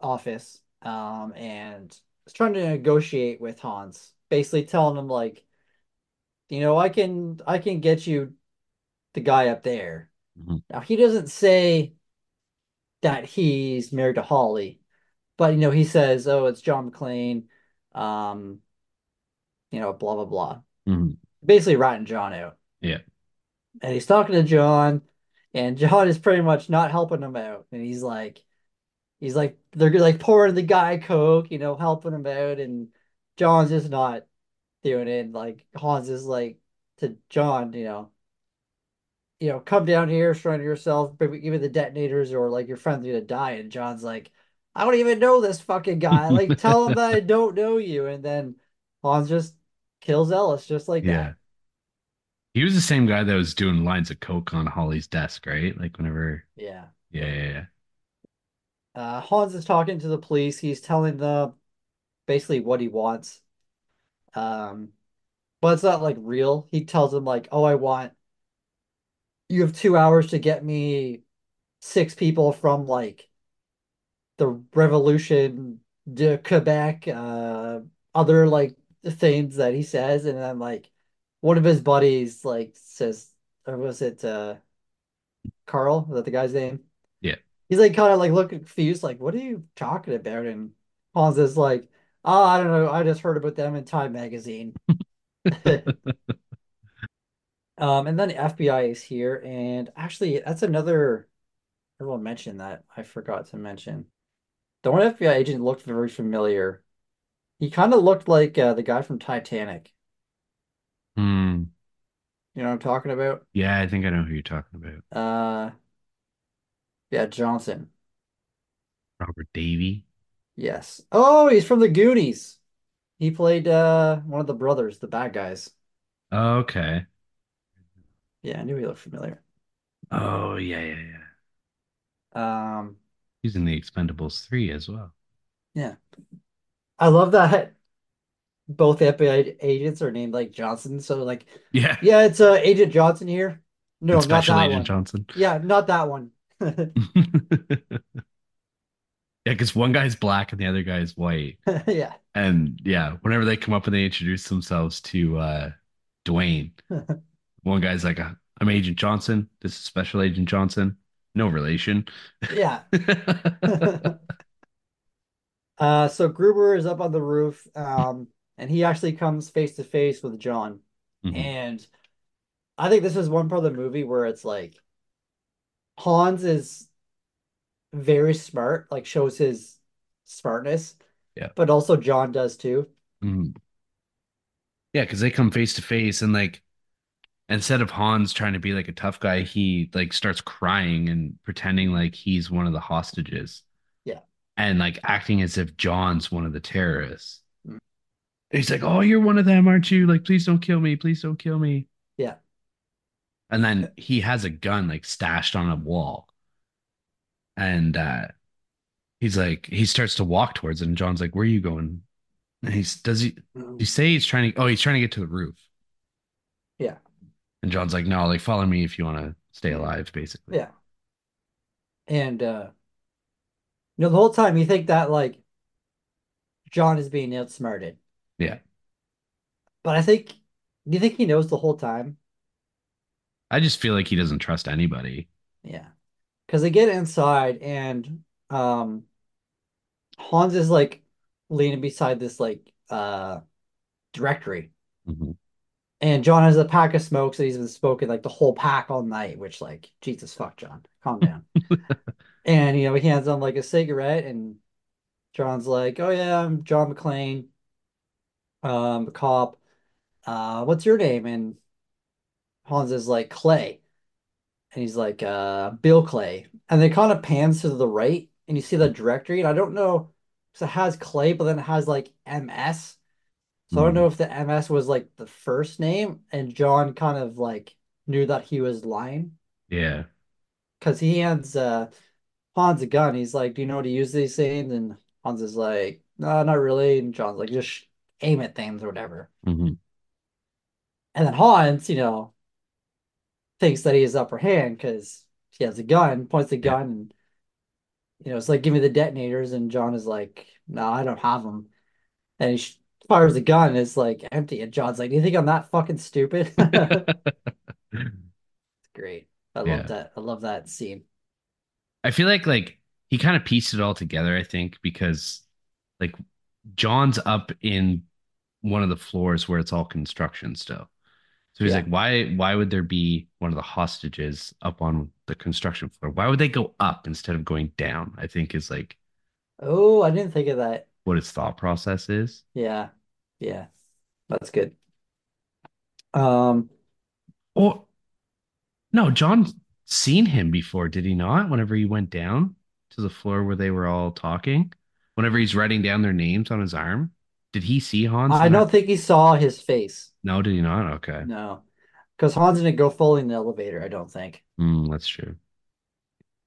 C: office, um, and is trying to negotiate with Hans, basically telling him like, you know, I can I can get you the guy up there.
B: hmm
C: Now he doesn't say that he's married to Holly, but you know, he says, oh, it's John McClane, um, you know, blah blah blah.
B: hmm
C: Basically writing John out.
B: Yeah.
C: and he's talking to John, and John is pretty much not helping him out. And he's like, he's like, they're like pouring the guy coke, you know, helping him out, and John's just not doing it. Like Hans is like to John, you know, you know, come down here, surrender yourself, maybe give me the detonators, or like your friend's gonna die. And John's like, I don't even know this fucking guy. Like, tell him that I don't know you. And then Hans just kills Ellis just like
B: Yeah.
C: that.
B: He was the same guy that was doing lines of coke on Holly's desk, right? Like whenever,
C: Yeah.
B: yeah, yeah, yeah.
C: Uh, Hans is talking to the police. He's telling them basically what he wants. Um, but it's not like real. He tells them like, "Oh, I want you have two hours to get me six people from like the Revolution de Quebec, uh, other like things that he says, and then like one of his buddies like says, or was it uh Carl? Is that the guy's name? He's like kind of like looking confused, like, what are you talking about? And Hans is like, oh, I don't know, I just heard about them in Time magazine. Um, and then the FBI is here, and actually, that's another I will mention that I forgot to mention. The one FBI agent looked very familiar. He kind of looked like uh, the guy from Titanic.
B: Hmm.
C: You know what I'm talking about?
B: Yeah, I think I know who you're talking about.
C: Uh, yeah, Johnson.
B: Robert Davi.
C: Yes. Oh, he's from the Goonies. He played uh one of the brothers, the bad guys.
B: Okay.
C: Yeah, I knew he looked familiar.
B: Oh, yeah, yeah, yeah.
C: Um,
B: He's in the Expendables 3 as well.
C: yeah. I love that both FBI agents are named like Johnson. So like,
B: Yeah.
C: yeah, it's uh Agent Johnson here. No, not that
B: Agent
C: one.
B: Johnson.
C: Yeah, not that one.
B: Yeah, because one guy's black and the other guy's white.
C: Yeah.
B: And yeah, whenever they come up and they introduce themselves to uh Dwayne, one guy's like, I'm Agent Johnson. This is Special Agent Johnson. No relation.
C: Yeah. Uh, so Gruber is up on the roof, um, and he actually comes face to face with John.
B: Mhm.
C: And I think this is one part of the movie where it's like Hans is very smart, like shows his smartness,
B: Yeah.
C: but also John does too.
B: Mhm. Yeah, because they come face to face and like instead of Hans trying to be like a tough guy, he like starts crying and pretending like he's one of the hostages
C: Yeah.
B: and like acting as if John's one of the terrorists.
C: Mm.
B: He's like, "Oh, you're one of them, aren't you? Like, please don't kill me. Please don't kill me." And then he has a gun like stashed on a wall. And uh he's like he starts to walk towards it and John's like, "Where are you going?" And he's does he
C: Mm.
B: you say he's trying to oh, he's trying to get to the roof.
C: Yeah.
B: And John's like, "No, like follow me if you want to stay alive, basically."
C: Yeah. And uh you know, the whole time you think that like John is being outsmarted.
B: Yeah.
C: But I think do you think he knows the whole time?
B: I just feel like he doesn't trust anybody.
C: Yeah. Because they get inside and um Hans is like leaning beside this like uh directory.
B: Mhm.
C: And John has a pack of smokes and he's been smoking like the whole pack all night, which like, Jesus fuck, John, calm down. And you know, he hands him like a cigarette and John's like, Oh yeah, I'm John McClane, um, a cop. Uh, what's your name? And Hans is like Clay. And he's like, uh, Bill Clay. And they kind of pans to the right and you see the directory. And I don't know, so it has Clay, but then it has like MS. So I don't know
B: Mhm.
C: if the MS was like the first name and John kind of like knew that he was lying
B: Yeah.
C: because he hands uh Hans a gun. He's like, Do you know how to use these things? And Hans is like, No, not really. And John's like, Just aim at things or whatever.
B: Mhm.
C: And then Hans, you know, thinks that he has upper hand because he has a gun, points the gun, and you know, it's like, Give me the detonators. And John is like, No, I don't have them. And he fires the gun and it's like empty. And John's like, Do you think I'm that fucking stupid? It's great. I love
B: Yeah.
C: that. I love that scene.
B: I feel like like he kind of pieced it all together, I think, because like John's up in one of the floors where it's all construction still. So he's
C: Yeah.
B: like, why why would there be one of the hostages up on the construction floor? Why would they go up instead of going down? I think is like
C: Oh, I didn't think of that.
B: what his thought process is.
C: Yeah. Yeah. That's good. Um,
B: Or no, John seen him before, did he not? Whenever he went down to the floor where they were all talking, whenever he's writing down their names on his arm, did he see Hans?
C: I don't think he saw his face.
B: No, did he not? Okay.
C: No. because Hans didn't go fully in the elevator, I don't think.
B: Mm, that's true.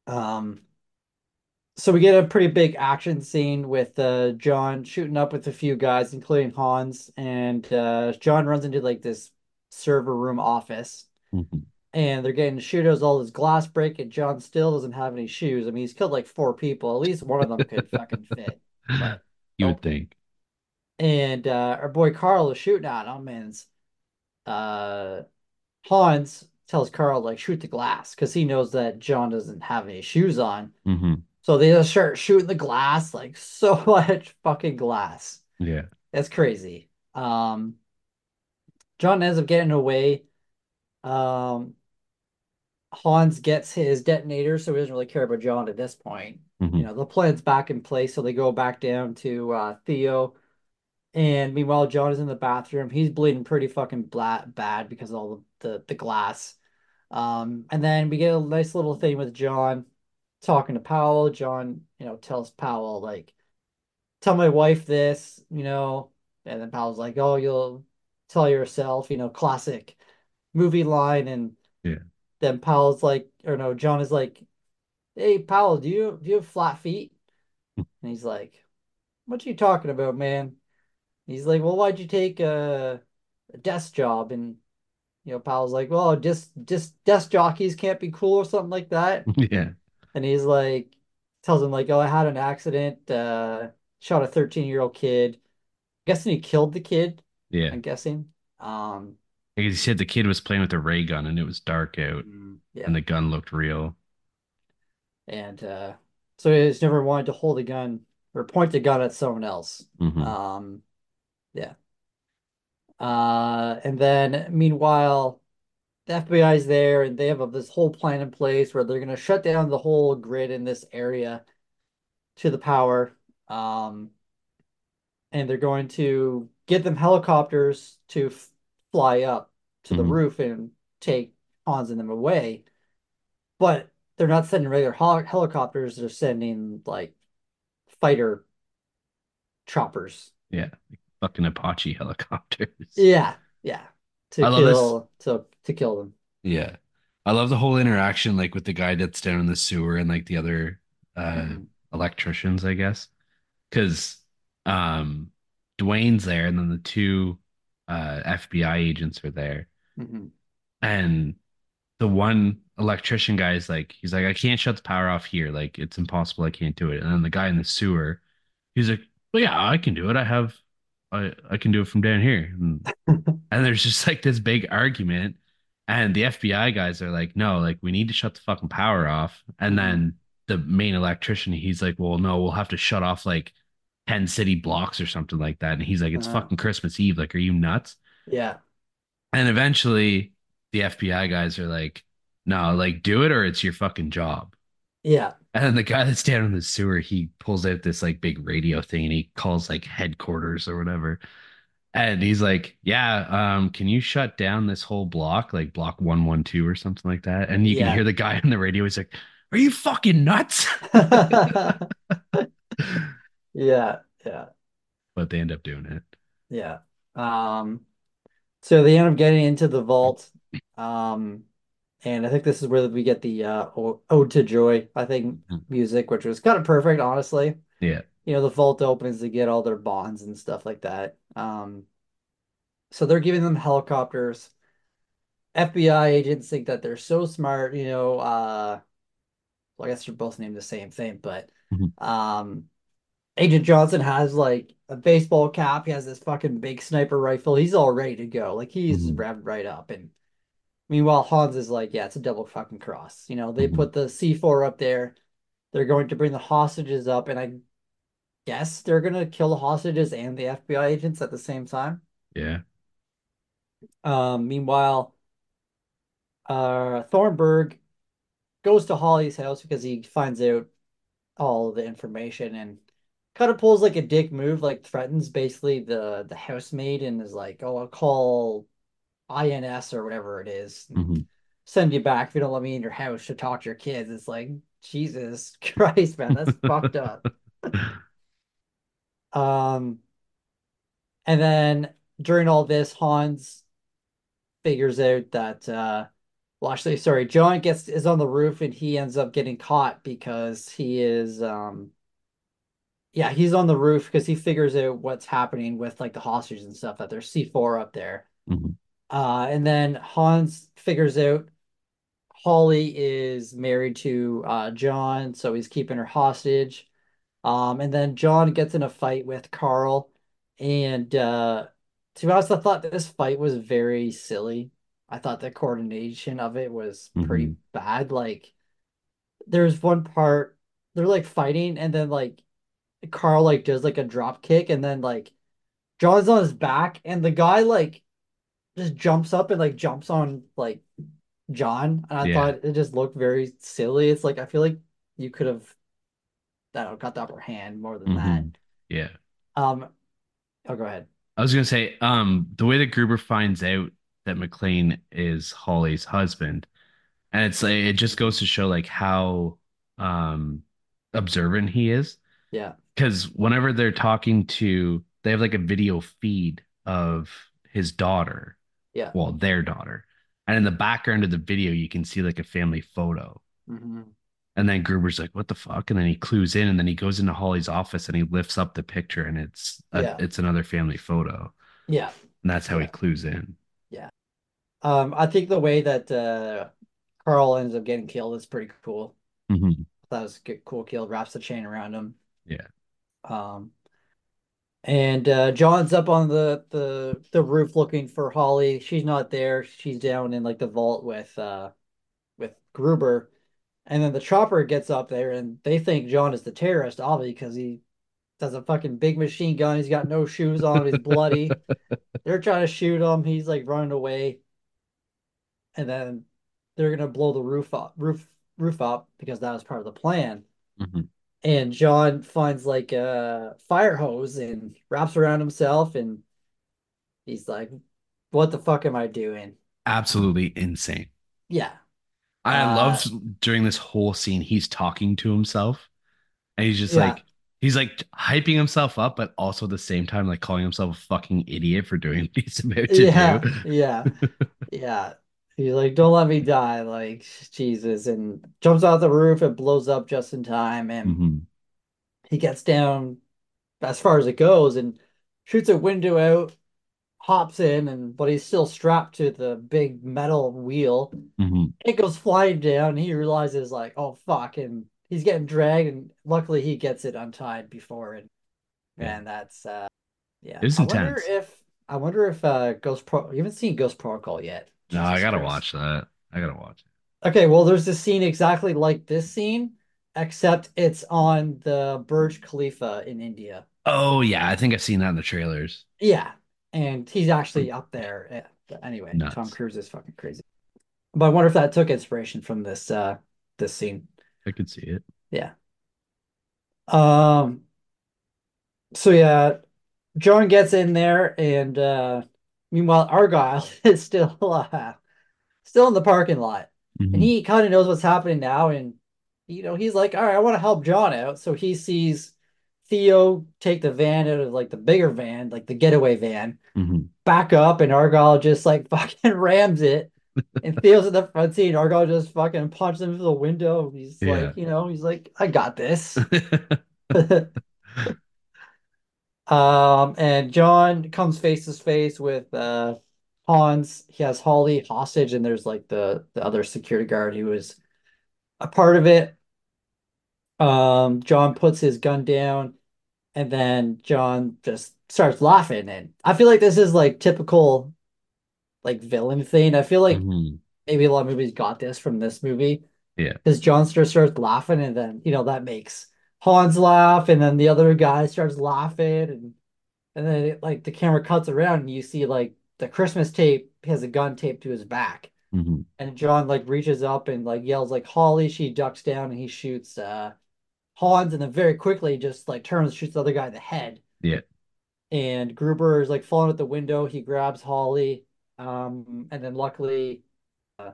C: Um, so we get a pretty big action scene with uh, John shooting up with a few guys, including Hans, and uh, John runs into like this server room office,
B: Mhm.
C: and they're getting shooters, all this glass break, and John still doesn't have any shoes. I mean, he's killed like four people. At least one of them could fucking fit, but
B: You would think.
C: And uh, our boy Carl is shooting at him, and uh, Hans tells Carl like shoot the glass because he knows that John doesn't have any shoes on.
B: hmm
C: So they just start shooting the glass, like so much fucking glass.
B: Yeah.
C: That's crazy. Um, John ends up getting away. Um, Hans gets his detonator, so he doesn't really care about John at this point.
B: Mhm.
C: You know, the plan's back in place, so they go back down to uh, Theo. And meanwhile, John is in the bathroom. He's bleeding pretty fucking bla bad because of all the, the, the glass. Um, and then we get a nice little thing with John talking to Powell. John, you know, tells Powell, like, tell my wife this, you know. And then Powell's like, oh, you'll tell yourself, you know, classic movie line. And
B: Yeah.
C: then Powell's like, or no, John is like, hey, Powell, do you do you have flat feet? And he's like, what are you talking about, man? He's like, well, why'd you take a, a desk job? And you know, Powell's like, well, just just desk jockeys can't be cool or something like that.
B: Yeah.
C: And he's like, tells him like, oh, I had an accident, uh, shot a 13 year old kid. i Guessing he killed the kid.
B: Yeah.
C: I'm guessing. Um,
B: he said the kid was playing with a ray gun and it was dark out
C: yeah,
B: and the gun looked real.
C: and uh, so he's never wanted to hold a gun or point the gun at someone else.
B: Mhm.
C: Um, yeah. Uh, and then meanwhile, the FBI is there and they have a, this whole plan in place where they're going to shut down the whole grid in this area to the power. Um, and they're going to get them helicopters to fly up to the
B: Mhm.
C: roof and take Hans and them away. But they're not sending regular hel helicopters, they're sending like fighter choppers.
B: Yeah. Fucking Apache helicopters.
C: Yeah, yeah. To
B: I
C: kill to to kill them.
B: Yeah. I love the whole interaction like with the guy that's down in the sewer and like the other uh
C: Mhm.
B: electricians, I guess. Cause um Dwayne's there and then the two uh FBI agents are there.
C: Mhm.
B: And the one electrician guy is like, he's like, I can't shut the power off here. Like, it's impossible. I can't do it. And then the guy in the sewer, he's like, Well, yeah, I can do it. I have, I, I can do it from down here. And, and there's just like this big argument. And the FBI guys are like, No, like, we need to shut the fucking power off. And
C: Mhm.
B: then the main electrician, he's like, Well, no, we'll have to shut off like 10 city blocks or something like that. And he's like, It's
C: Uh-huh.
B: fucking Christmas Eve. Like, are you nuts?
C: Yeah.
B: And eventually the FBI guys are like, no, like do it or it's your fucking job.
C: Yeah.
B: And then the guy that's down in the sewer, he pulls out this like big radio thing and he calls like headquarters or whatever. And he's like, Yeah, um, can you shut down this whole block, like block 112 or something like that? And you
C: Yeah.
B: can hear the guy on the radio, he's like, Are you fucking nuts?
C: Yeah, yeah,
B: but they end up doing it.
C: yeah. Um, so they end up getting into the vault. Um, and I think this is where we get the uh Ode to Joy, I think,
B: Mhm.
C: music, which was kind of perfect, honestly.
B: Yeah.
C: You know, the vault opens to get all their bonds and stuff like that. Um, so they're giving them helicopters. FBI agents think that they're so smart, you know, uh, well, I guess they're both named the same thing, but
B: Mhm.
C: um Agent Johnson has like a baseball cap. He has this fucking big sniper rifle. He's all ready to go. Like he's
B: Mhm.
C: revved right up. And meanwhile, Hans is like, yeah, it's a double fucking cross. You know, they put the C4 up there. They're going to bring the hostages up, and I guess they're gonna kill the hostages and the FBI agents at the same time.
B: Yeah.
C: Um, meanwhile, uh, Thornburg goes to Holly's house because he finds out all the information and kind of pulls like a dick move, like threatens basically the the housemaid and is like, "Oh, I'll call INS or whatever it is,
B: Mhm.
C: send you back if you don't let me in your house to talk to your kids." It's like, Jesus Christ, man, that's fucked up. Um, and then during all this, Hans figures out that uh well actually sorry, John gets is on the roof and he ends up getting caught because he is um yeah, he's on the roof because he figures out what's happening with like the hostages and stuff that there's C4 up there.
B: Mhm.
C: Uh and then Hans figures out Holly is married to uh John, so he's keeping her hostage. Um, and then John gets in a fight with Carl. And uh, to be honest, I thought this fight was very silly. I thought the coordination of it was pretty
B: Mhm.
C: bad. Like, there's one part they're like fighting, and then like Carl like does like a drop kick, and then like John's on his back, and the guy like just jumps up and like jumps on like John. And I
B: Yeah.
C: thought it just looked very silly. It's like I feel like you could have, I don't know, got the upper hand more than that.
B: Mhm. Yeah.
C: Um, Oh, go ahead.
B: I was gonna say, um, the way that Gruber finds out that McClane is Holly's husband, and it's like it just goes to show like how um observant he is.
C: Yeah.
B: Because whenever they're talking to, they have like a video feed of his daughter,
C: Yeah.
B: well, their daughter, and in the background of the video, you can see like a family photo.
C: hmm
B: And then Gruber's like, "What the fuck?" And then he clues in, and then he goes into Holly's office and he lifts up the picture, and it's a,
C: Yeah.
B: it's another family photo,
C: Yeah.
B: and that's how he clues in.
C: Yeah. Um, I think the way that uh Carl ends up getting killed is pretty cool.
B: Mhm.
C: That was a good, cool kill. Wraps the chain around him.
B: Yeah.
C: Um, and uh John's up on the the the roof looking for Holly. She's not there. She's down in like the vault with uh with Gruber. And then the chopper gets up there and they think John is the terrorist, obviously, because he has a fucking big machine gun. He's got no shoes on. He's bloody. They're trying to shoot him. He's like running away. And then they're gonna blow the roof up, roof roof up because that was part of the plan.
B: Mhm.
C: And John finds like a fire hose and wraps around himself and he's like, What the fuck am I doing?
B: Absolutely insane.
C: Yeah.
B: I
C: Uh
B: love during this whole scene, he's talking to himself, and he's just
C: yeah.
B: like, he's like hyping himself up, but also at the same time, like calling himself a fucking idiot for doing what he's about to
C: Yeah.
B: do.
C: Yeah. Yeah. He's like, Don't let me die, like Jesus, and jumps out the roof and blows up just in time and
B: Mhm.
C: he gets down as far as it goes and shoots a window out, hops in, and but he's still strapped to the big metal wheel.
B: Mhm.
C: It goes flying down. He realizes like, oh fuck, and he's getting dragged, and luckily he gets it untied before, and
B: Yeah.
C: and that's uh, yeah.
B: It was
C: I wonder if I wonder if uh Ghost Pro. You haven't seen Ghost Protocol yet.
B: No, I gotta
C: Christ.
B: watch that. I gotta watch it.
C: Okay, well, there's a scene exactly like this scene, except it's on the Burj Khalifa in India.
B: Oh yeah, I think I've seen that in the trailers.
C: Yeah, and he's actually up there. Yeah, But anyway, Tom Cruise is fucking crazy. But I wonder if that took inspiration from this uh this scene.
B: I could see it.
C: Yeah. Um. So yeah, John gets in there, and uh meanwhile Argyle is still uh still in the parking lot, and
B: Mhm.
C: he kind of knows what's happening now, and you know he's like, all right, I want to help John out, so he sees Theo take the van out of like the bigger van, like the getaway van
B: Mhm.
C: back up and Argyle just like fucking rams it. And Theo's in the front seat. Argyle just fucking punches him through the window. He's
B: Yeah.
C: like, you know, he's like, I got this. Um, and John comes face to face with uh Hans. He has Holly hostage, and there's like the the other security guard who was a part of it. Um, John puts his gun down, and then John just starts laughing. And I feel like this is like typical like villain thing. I feel like
B: Mhm.
C: maybe a lot of movies got this from this movie
B: Yeah.
C: because John just starts laughing, and then you know that makes Hans laugh, and then the other guy starts laughing, and and then it, like the camera cuts around, and you see like the Christmas tape has a gun taped to his back,
B: Mhm.
C: and John like reaches up and like yells like Holly, she ducks down, and he shoots uh Hans, and then very quickly just like turns shoots the other guy in the head.
B: Yeah.
C: And Gruber is like falling out the window. He grabs Holly, um, and then luckily, uh,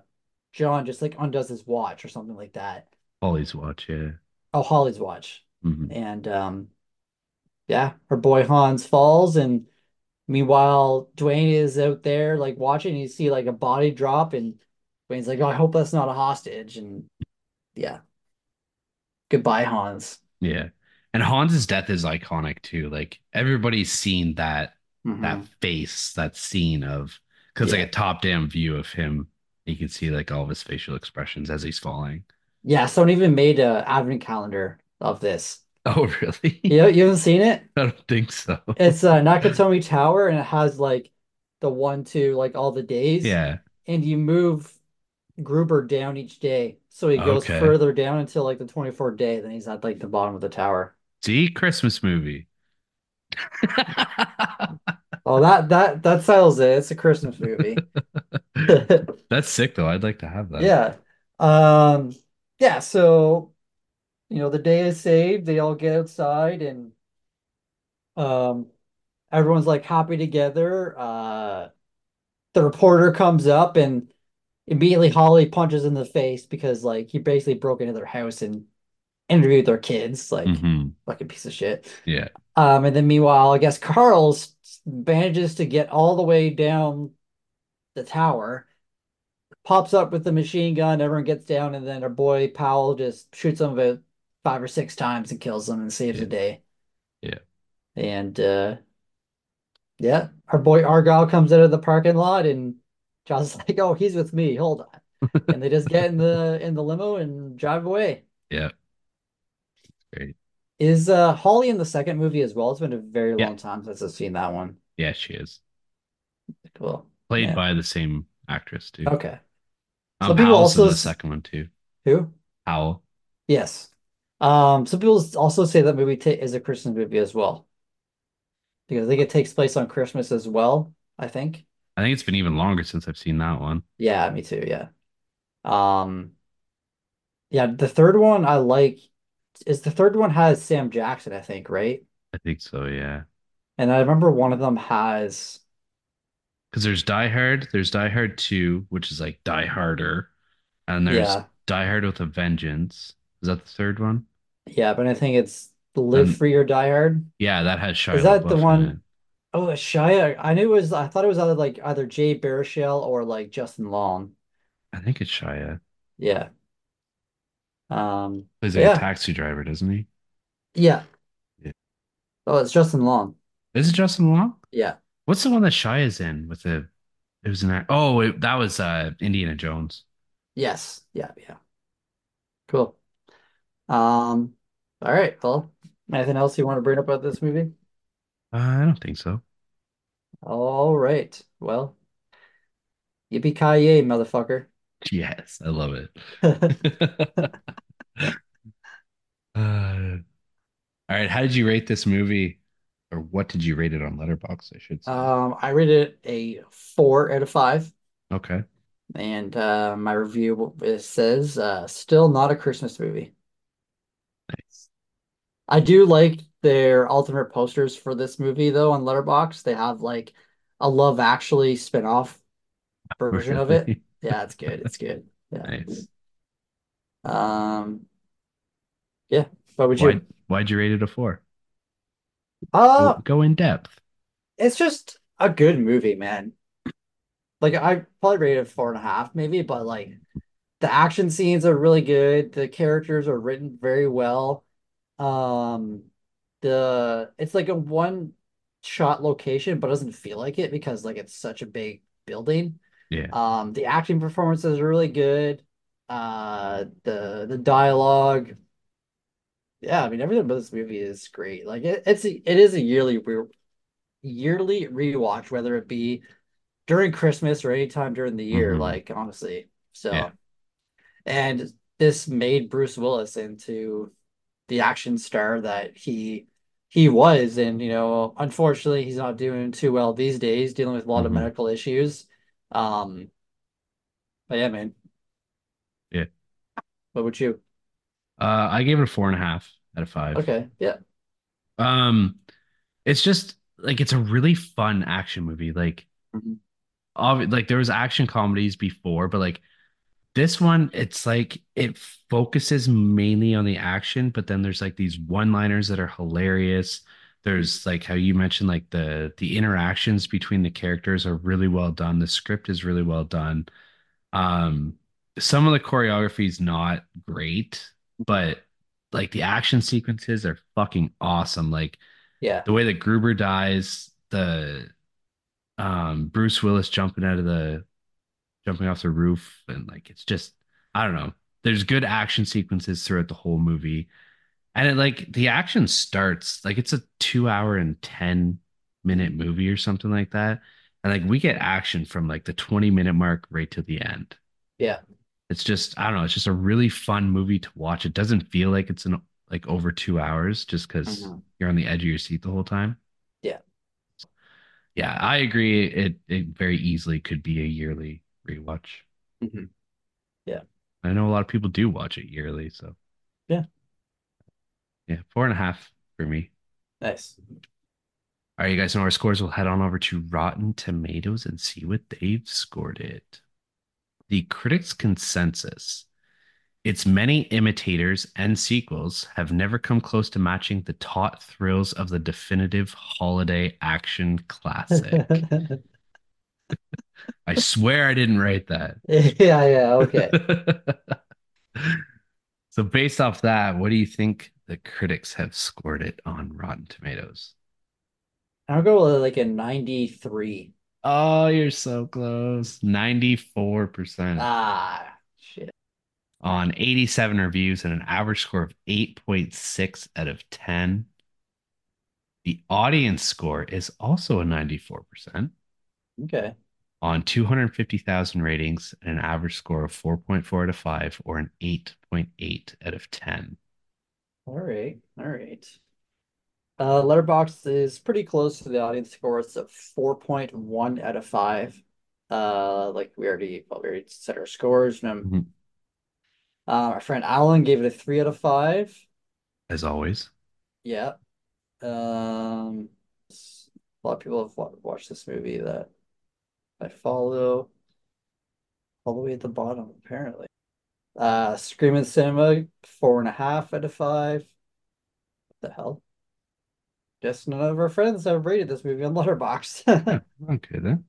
C: John just like undoes his watch or something like that.
B: Holly's watch, yeah.
C: Oh, Holly's watch,
B: Mhm.
C: and um, yeah, her boy Hans falls, and Meanwhile, Dwayne is out there like watching, you see like a body drop, and Dwayne's like, Oh, I hope that's not a hostage. And yeah, goodbye, Hans.
B: Yeah. And Hans's death is iconic too. Like everybody's seen that that
C: hmm
B: face, that scene of because like a top-down view of him, you can see like all of his facial expressions as he's falling.
C: Yeah, someone even made a advent calendar of this.
B: Oh, really?
C: You you haven't seen it?
B: I don't think so.
C: It's uh, Nakatomi Tower, and it has like the one two, like all the days,
B: Yeah.
C: and you move Gruber down each day, so he goes
B: Okay.
C: further down until like the 24th day. Then he's at like the bottom of the tower.
B: See, Christmas movie.
C: Oh, that that that settles it. It's a Christmas movie.
B: That's sick though. I'd like to have that.
C: Yeah. Um. Yeah. So you know the day is saved. They all get outside, and um, everyone's like happy together. Uh, the reporter comes up and immediately Holly punches in the face because like he basically broke into their house and interviewed their kids, like
B: hmm
C: fucking piece of shit.
B: Yeah.
C: Um, and then meanwhile, I guess Carl's manages to get all the way down the tower, pops up with the machine gun, everyone gets down, and then our boy Powell just shoots him about five or six times and kills him and saves the day.
B: Yeah.
C: And uh yeah, our boy Argyle comes out of the parking lot and John's like, "Oh, he's with me. Hold on." And they just get in the in the limo and drive away.
B: Yeah. Great.
C: Is uh Holly in the second movie as well? It's been a very
B: Yeah.
C: long time since I've seen that one.
B: Yeah, she is.
C: Cool.
B: Played
C: Yeah.
B: by the same actress too.
C: Okay.
B: Um,
C: Some people also
B: the second one too.
C: who?
B: Howell.
C: Yes. Um, some people also say that movie ta is a Christmas movie as well because I think it takes place on Christmas as well, I think.
B: I think it's been even longer since I've seen that one.
C: Yeah, me too, yeah. Um, yeah, the third one I like is the third one has Sam Jackson, I think, right?
B: I think so, yeah.
C: And I remember one of them has
B: Because there's Die Hard, there's Die Hard 2, which is like Die Harder, and there's
C: yeah,
B: Die Hard with a Vengeance. Is that the third one?
C: yeah, but I think it's Live
B: And
C: Free or Die Hard.
B: yeah, that has Shia.
C: Is that the
B: LaBeouf it.
C: one? Oh, Shia. I knew it was I thought it was either like either Jay Baruchel or like Justin Long.
B: I think it's Shia.
C: Yeah. Um,
B: He's like a taxi driver, doesn't he?
C: Yeah.
B: Yeah.
C: Oh, it's Justin Long.
B: Is it Justin Long?
C: Yeah.
B: What's the one that Shia's in with the it was an oh it, that was uh Indiana Jones.
C: Yes. Yeah. Yeah. Cool. Um, all right. Well, anything else you want to bring up about this movie?
B: Uh, I don't think so.
C: All right. Well, yippee-ki-yay, motherfucker.
B: Yes, I love it. Uh, all right, how did you rate this movie? Or what did you rate it on Letterboxd? I should say.
C: Um, I rated it a four out of five,
B: Okay.
C: and uh, my review it says uh, still not a Christmas movie.
B: Nice.
C: I do like their alternate posters for this movie though on Letterboxd. They have like a Love Actually spin-off version of it. Yeah, it's good. It's good. Yeah.
B: Nice.
C: Um, yeah. What would
B: Why
C: you?
B: why'd you rate it a four?
C: Uh,
B: go in depth.
C: it's just a good movie, man. Like I probably rated four and a half, maybe, but like the action scenes are really good. The characters are written very well. Um, the it's like a one shot location, but doesn't feel like it because like it's such a big building.
B: Yeah.
C: Um, the acting performances are really good. Uh, the the dialogue, yeah, I mean everything about this movie is great. Like it, it's a, it is a yearly re yearly rewatch, whether it be during Christmas or anytime during the year.
B: hmm
C: Like honestly,
B: Yeah.
C: so and this made Bruce Willis into the action star that he he was, and you know, unfortunately, he's not doing too well these days, dealing with a lot of
B: hmm
C: medical issues. Um, but yeah, man,
B: Yeah.
C: what would you?
B: Uh, I gave it a four and a half out of five.
C: Okay, yeah.
B: Um, it's just like it's a really fun action movie. Like,
C: Mhm.
B: obvi- like there was action comedies before, but like This one, it's like it focuses mainly on the action, but then there's like these one-liners that are hilarious. There's like how you mentioned, like the the interactions between the characters are really well done. The script is really well done. Um, some of the choreography is not great, but like the action sequences are fucking awesome. Like
C: Yeah.
B: the way that Gruber dies, the um Bruce Willis jumping out of the jumping off the roof, and like it's just I don't know. There's good action sequences throughout the whole movie. And it like the action starts like it's a two hour and 10 minute movie or something like that. And like we get action from like the 20 minute mark right to the end.
C: Yeah.
B: It's just, I don't know, it's just a really fun movie to watch. It doesn't feel like it's an like over two hours just because
C: Mhm.
B: you're on the edge of your seat the whole time.
C: Yeah.
B: Yeah, I agree. It it very easily could be a yearly rewatch.
C: Mhm. Yeah.
B: I know a lot of people do watch it yearly, so
C: Yeah.
B: yeah, four and a half for me.
C: Nice.
B: All right, you guys know our scores. We'll head on over to Rotten Tomatoes and see what they've scored it. The critics' consensus. Its many imitators and sequels have never come close to matching the taut thrills of the definitive holiday action classic. I swear I didn't write that.
C: Yeah, yeah, okay.
B: so, based off that, what do you think the critics have scored it on Rotten Tomatoes?
C: I'll go with like a 93.
B: Oh, you're so close. 94%
C: Ah, shit.
B: on 87 reviews and an average score of 8.6 out of 10. The audience score is also a 94%
C: Okay.
B: on 250,000 ratings and an average score of 4.4 out of 5 or an 8.8 out of 10.
C: All right. All right. Uh, Letterboxd is pretty close to the audience score. It's a 4.1 out of 5. Uh, like we already, well, we already set our scores. Um,
B: Mhm.
C: uh, our friend Alan gave it a 3 out of 5.
B: As always.
C: Yeah. Um, a lot of people have watched this movie that I follow all the way at the bottom, apparently. Uh, Screaming Cinema, four and a half out of five. What the hell? Guess none of our friends have rated this movie on Letterboxd.
B: Yeah, okay then.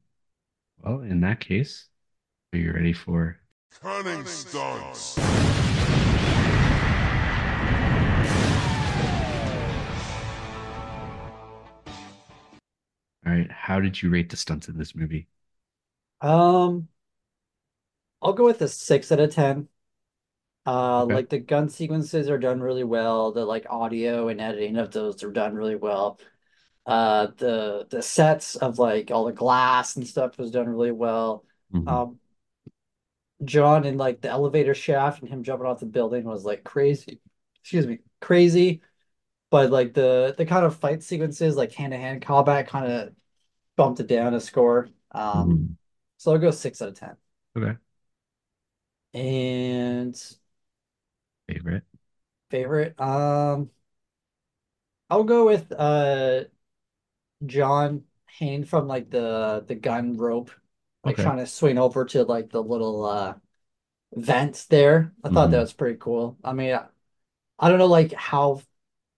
B: Well, in that case, are you ready for
A: Cunning stunts.
B: all right, how did you rate the stunts in this movie?
C: Um, I'll go with a six out of ten. Uh,
B: Okay.
C: like the gun sequences are done really well. The like audio and editing of those are done really well. Uh, the the sets of like all the glass and stuff was done really well.
B: Mhm.
C: Um, John in like the elevator shaft and him jumping off the building was like crazy. Excuse me, crazy. But like the the kind of fight sequences, like hand to hand combat, kind of bumped it down a score. Um,
B: Mhm.
C: so I'll go six out of ten.
B: Okay.
C: And
B: Favorite.
C: favorite, um, I'll go with uh John hanging from like the the gun rope, like
B: Okay.
C: trying to swing over to like the little uh vent there. I thought that
B: Mhm.
C: was pretty cool. I mean, I, I don't know like how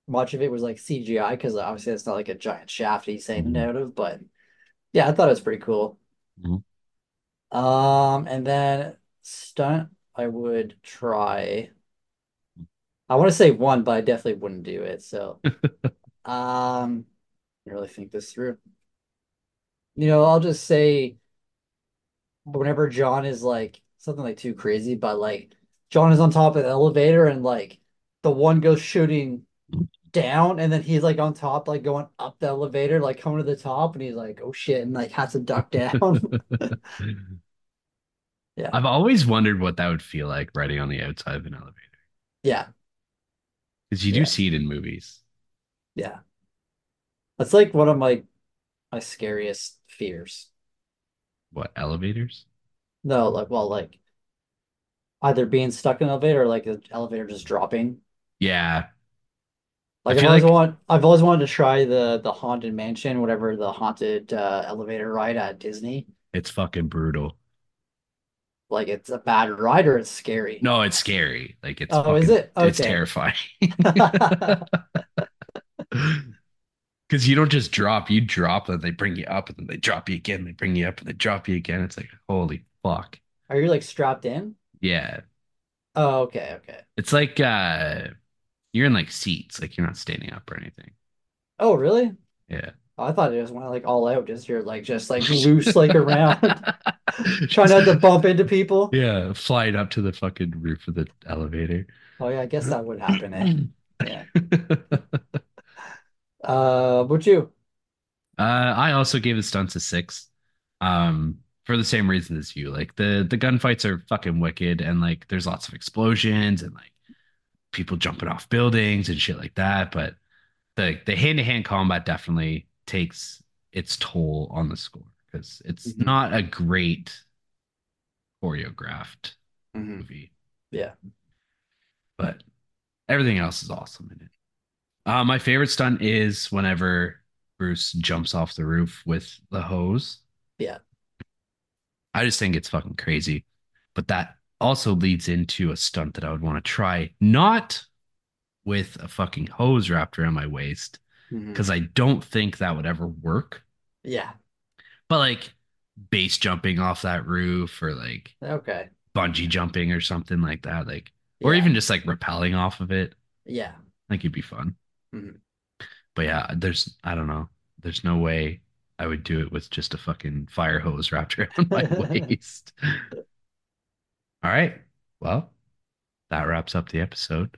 C: much of it was like CGI because obviously it's not like a giant shaft he's hanging
B: Mhm.
C: out of, but yeah, I thought it was pretty cool.
B: Mhm.
C: Um, and then stunt, I would try. I want to say one, but I definitely wouldn't do it. So, um, I really think this through. You know, I'll just say whenever John is like something like too crazy, but like John is on top of the elevator and like the one goes shooting down and then he's like on top, like going up the elevator, like coming to the top, and he's like, oh shit, and like has to duck down. Yeah.
B: I've always wondered what that would feel like riding on the outside of an elevator.
C: Yeah,
B: Because you
C: Yeah.
B: do see it in movies.
C: yeah. That's like one of my my scariest fears.
B: What, elevators?
C: No, like well, like either being stuck in an elevator or like the elevator just dropping.
B: Yeah.
C: Like I've always
B: like-
C: want I've always wanted to try the the haunted mansion, whatever the haunted uh, elevator ride at Disney.
B: It's fucking brutal.
C: Like it's a bad ride or it's scary.
B: No, it's scary. Like it's
C: Oh, is
B: fucking-
C: it?
B: It's terrifying. Because you don't just drop, you drop and they bring you up and then they drop you again, they bring you up and they drop you again. It's like, holy fuck.
C: Are you like strapped in?
B: Yeah.
C: Oh, okay, okay.
B: It's like uh you're in like seats, like you're not standing up or anything.
C: Oh, really?
B: Yeah.
C: I thought it was went like all out, just you're like just like loose like around, trying not to bump into people.
B: Yeah, flying up to the fucking roof of the elevator.
C: Oh yeah, I guess that would happen. Eh? Yeah. Uh, what you?
B: Uh, I also gave the stunts a six, um, for the same reason as you. Like the the gunfights are fucking wicked, and like there's lots of explosions and like people jumping off buildings and shit like that. But the the hand to hand combat definitely takes its toll on the score because it's
C: Mhm.
B: not a great choreographed
C: Mhm.
B: movie.
C: Yeah.
B: but everything else is awesome in it. Uh, my favorite stunt is whenever Bruce jumps off the roof with the hose.
C: Yeah.
B: I just think it's fucking crazy. But that also leads into a stunt that I would want to try, not with a fucking hose wrapped around my waist,
C: Mhm.
B: because I don't think that would ever work.
C: Yeah.
B: But like base jumping off that roof or like
C: Okay.
B: bungee jumping or something like that, like or
C: Yeah.
B: even just like rappelling off of it.
C: Yeah.
B: I think it'd be fun.
C: Mhm.
B: But yeah, there's I don't know. There's no way I would do it with just a fucking fire hose wrapped around my waist. All right. Well, that wraps up the episode.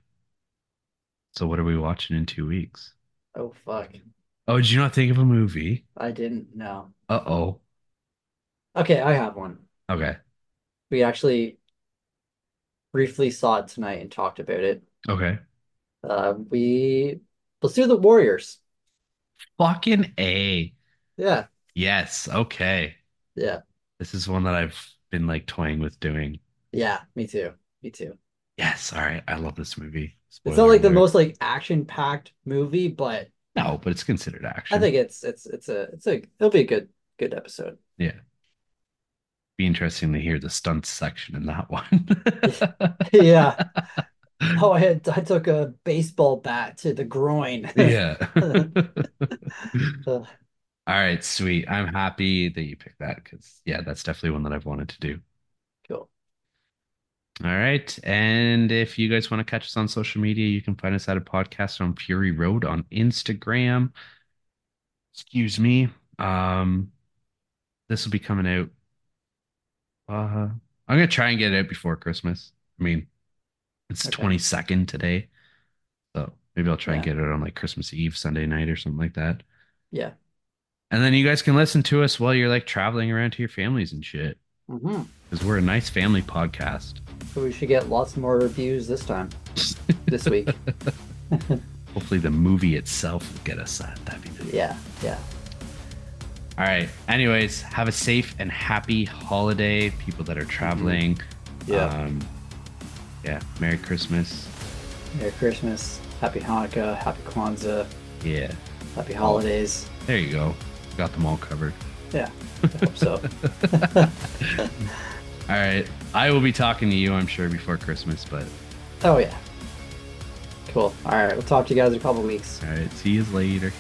B: So what are we watching in two weeks?
C: Oh fuck.
B: Oh, did you not think of a movie?
C: I didn't know.
B: Uh-oh.
C: Okay, I have one.
B: Okay.
C: We actually briefly saw it tonight and talked about it.
B: Okay.
C: Uh, we let's do the Warriors.
B: Fucking A.
C: Yeah.
B: Yes. Okay.
C: Yeah.
B: This is one that I've been like toying with doing.
C: Yeah. Me too. Me too.
B: Yes. All right. I love this movie.
C: It's not
B: Spoiler
C: like the most like action-packed movie, but
B: No, but it's considered action.
C: I think it's it's it's a it's a it'll be a good good episode.
B: Yeah. Be interesting to hear the stunts section in that one.
C: Yeah. Oh, I had I took a baseball bat to the groin.
B: yeah. All right, sweet. I'm happy that you picked that because yeah, that's definitely one that I've wanted to do. All right. And if you guys want to catch us on social media, you can find us at a podcast on Fury Road on Instagram. Excuse me. Um, this will be coming out. Uh, I'm gonna try and get it out before Christmas. I mean, it's
C: Okay.
B: 22nd today, so maybe I'll try and get it on like Christmas Eve, Sunday night, or something like that.
C: Yeah.
B: And then you guys can listen to us while you're like traveling around to your families and shit,
C: hmm
B: because we're a nice family podcast.
C: So we should get lots more reviews this time, this week.
B: Hopefully, the movie itself will get us that. That'd be nice.
C: Yeah, yeah.
B: All right. Anyways, have a safe and happy holiday, people that are traveling.
C: Yeah.
B: Um, yeah. Merry Christmas.
C: Merry Christmas, Happy Hanukkah, Happy Kwanzaa,
B: Yeah.
C: Happy Holidays.
B: There you go. Got them all covered.
C: Yeah, so.
B: All right. I will be talking to you, I'm sure, before Christmas, but
C: Oh yeah. Cool. All right, we'll talk to you guys in a couple weeks.
B: all right. See you later.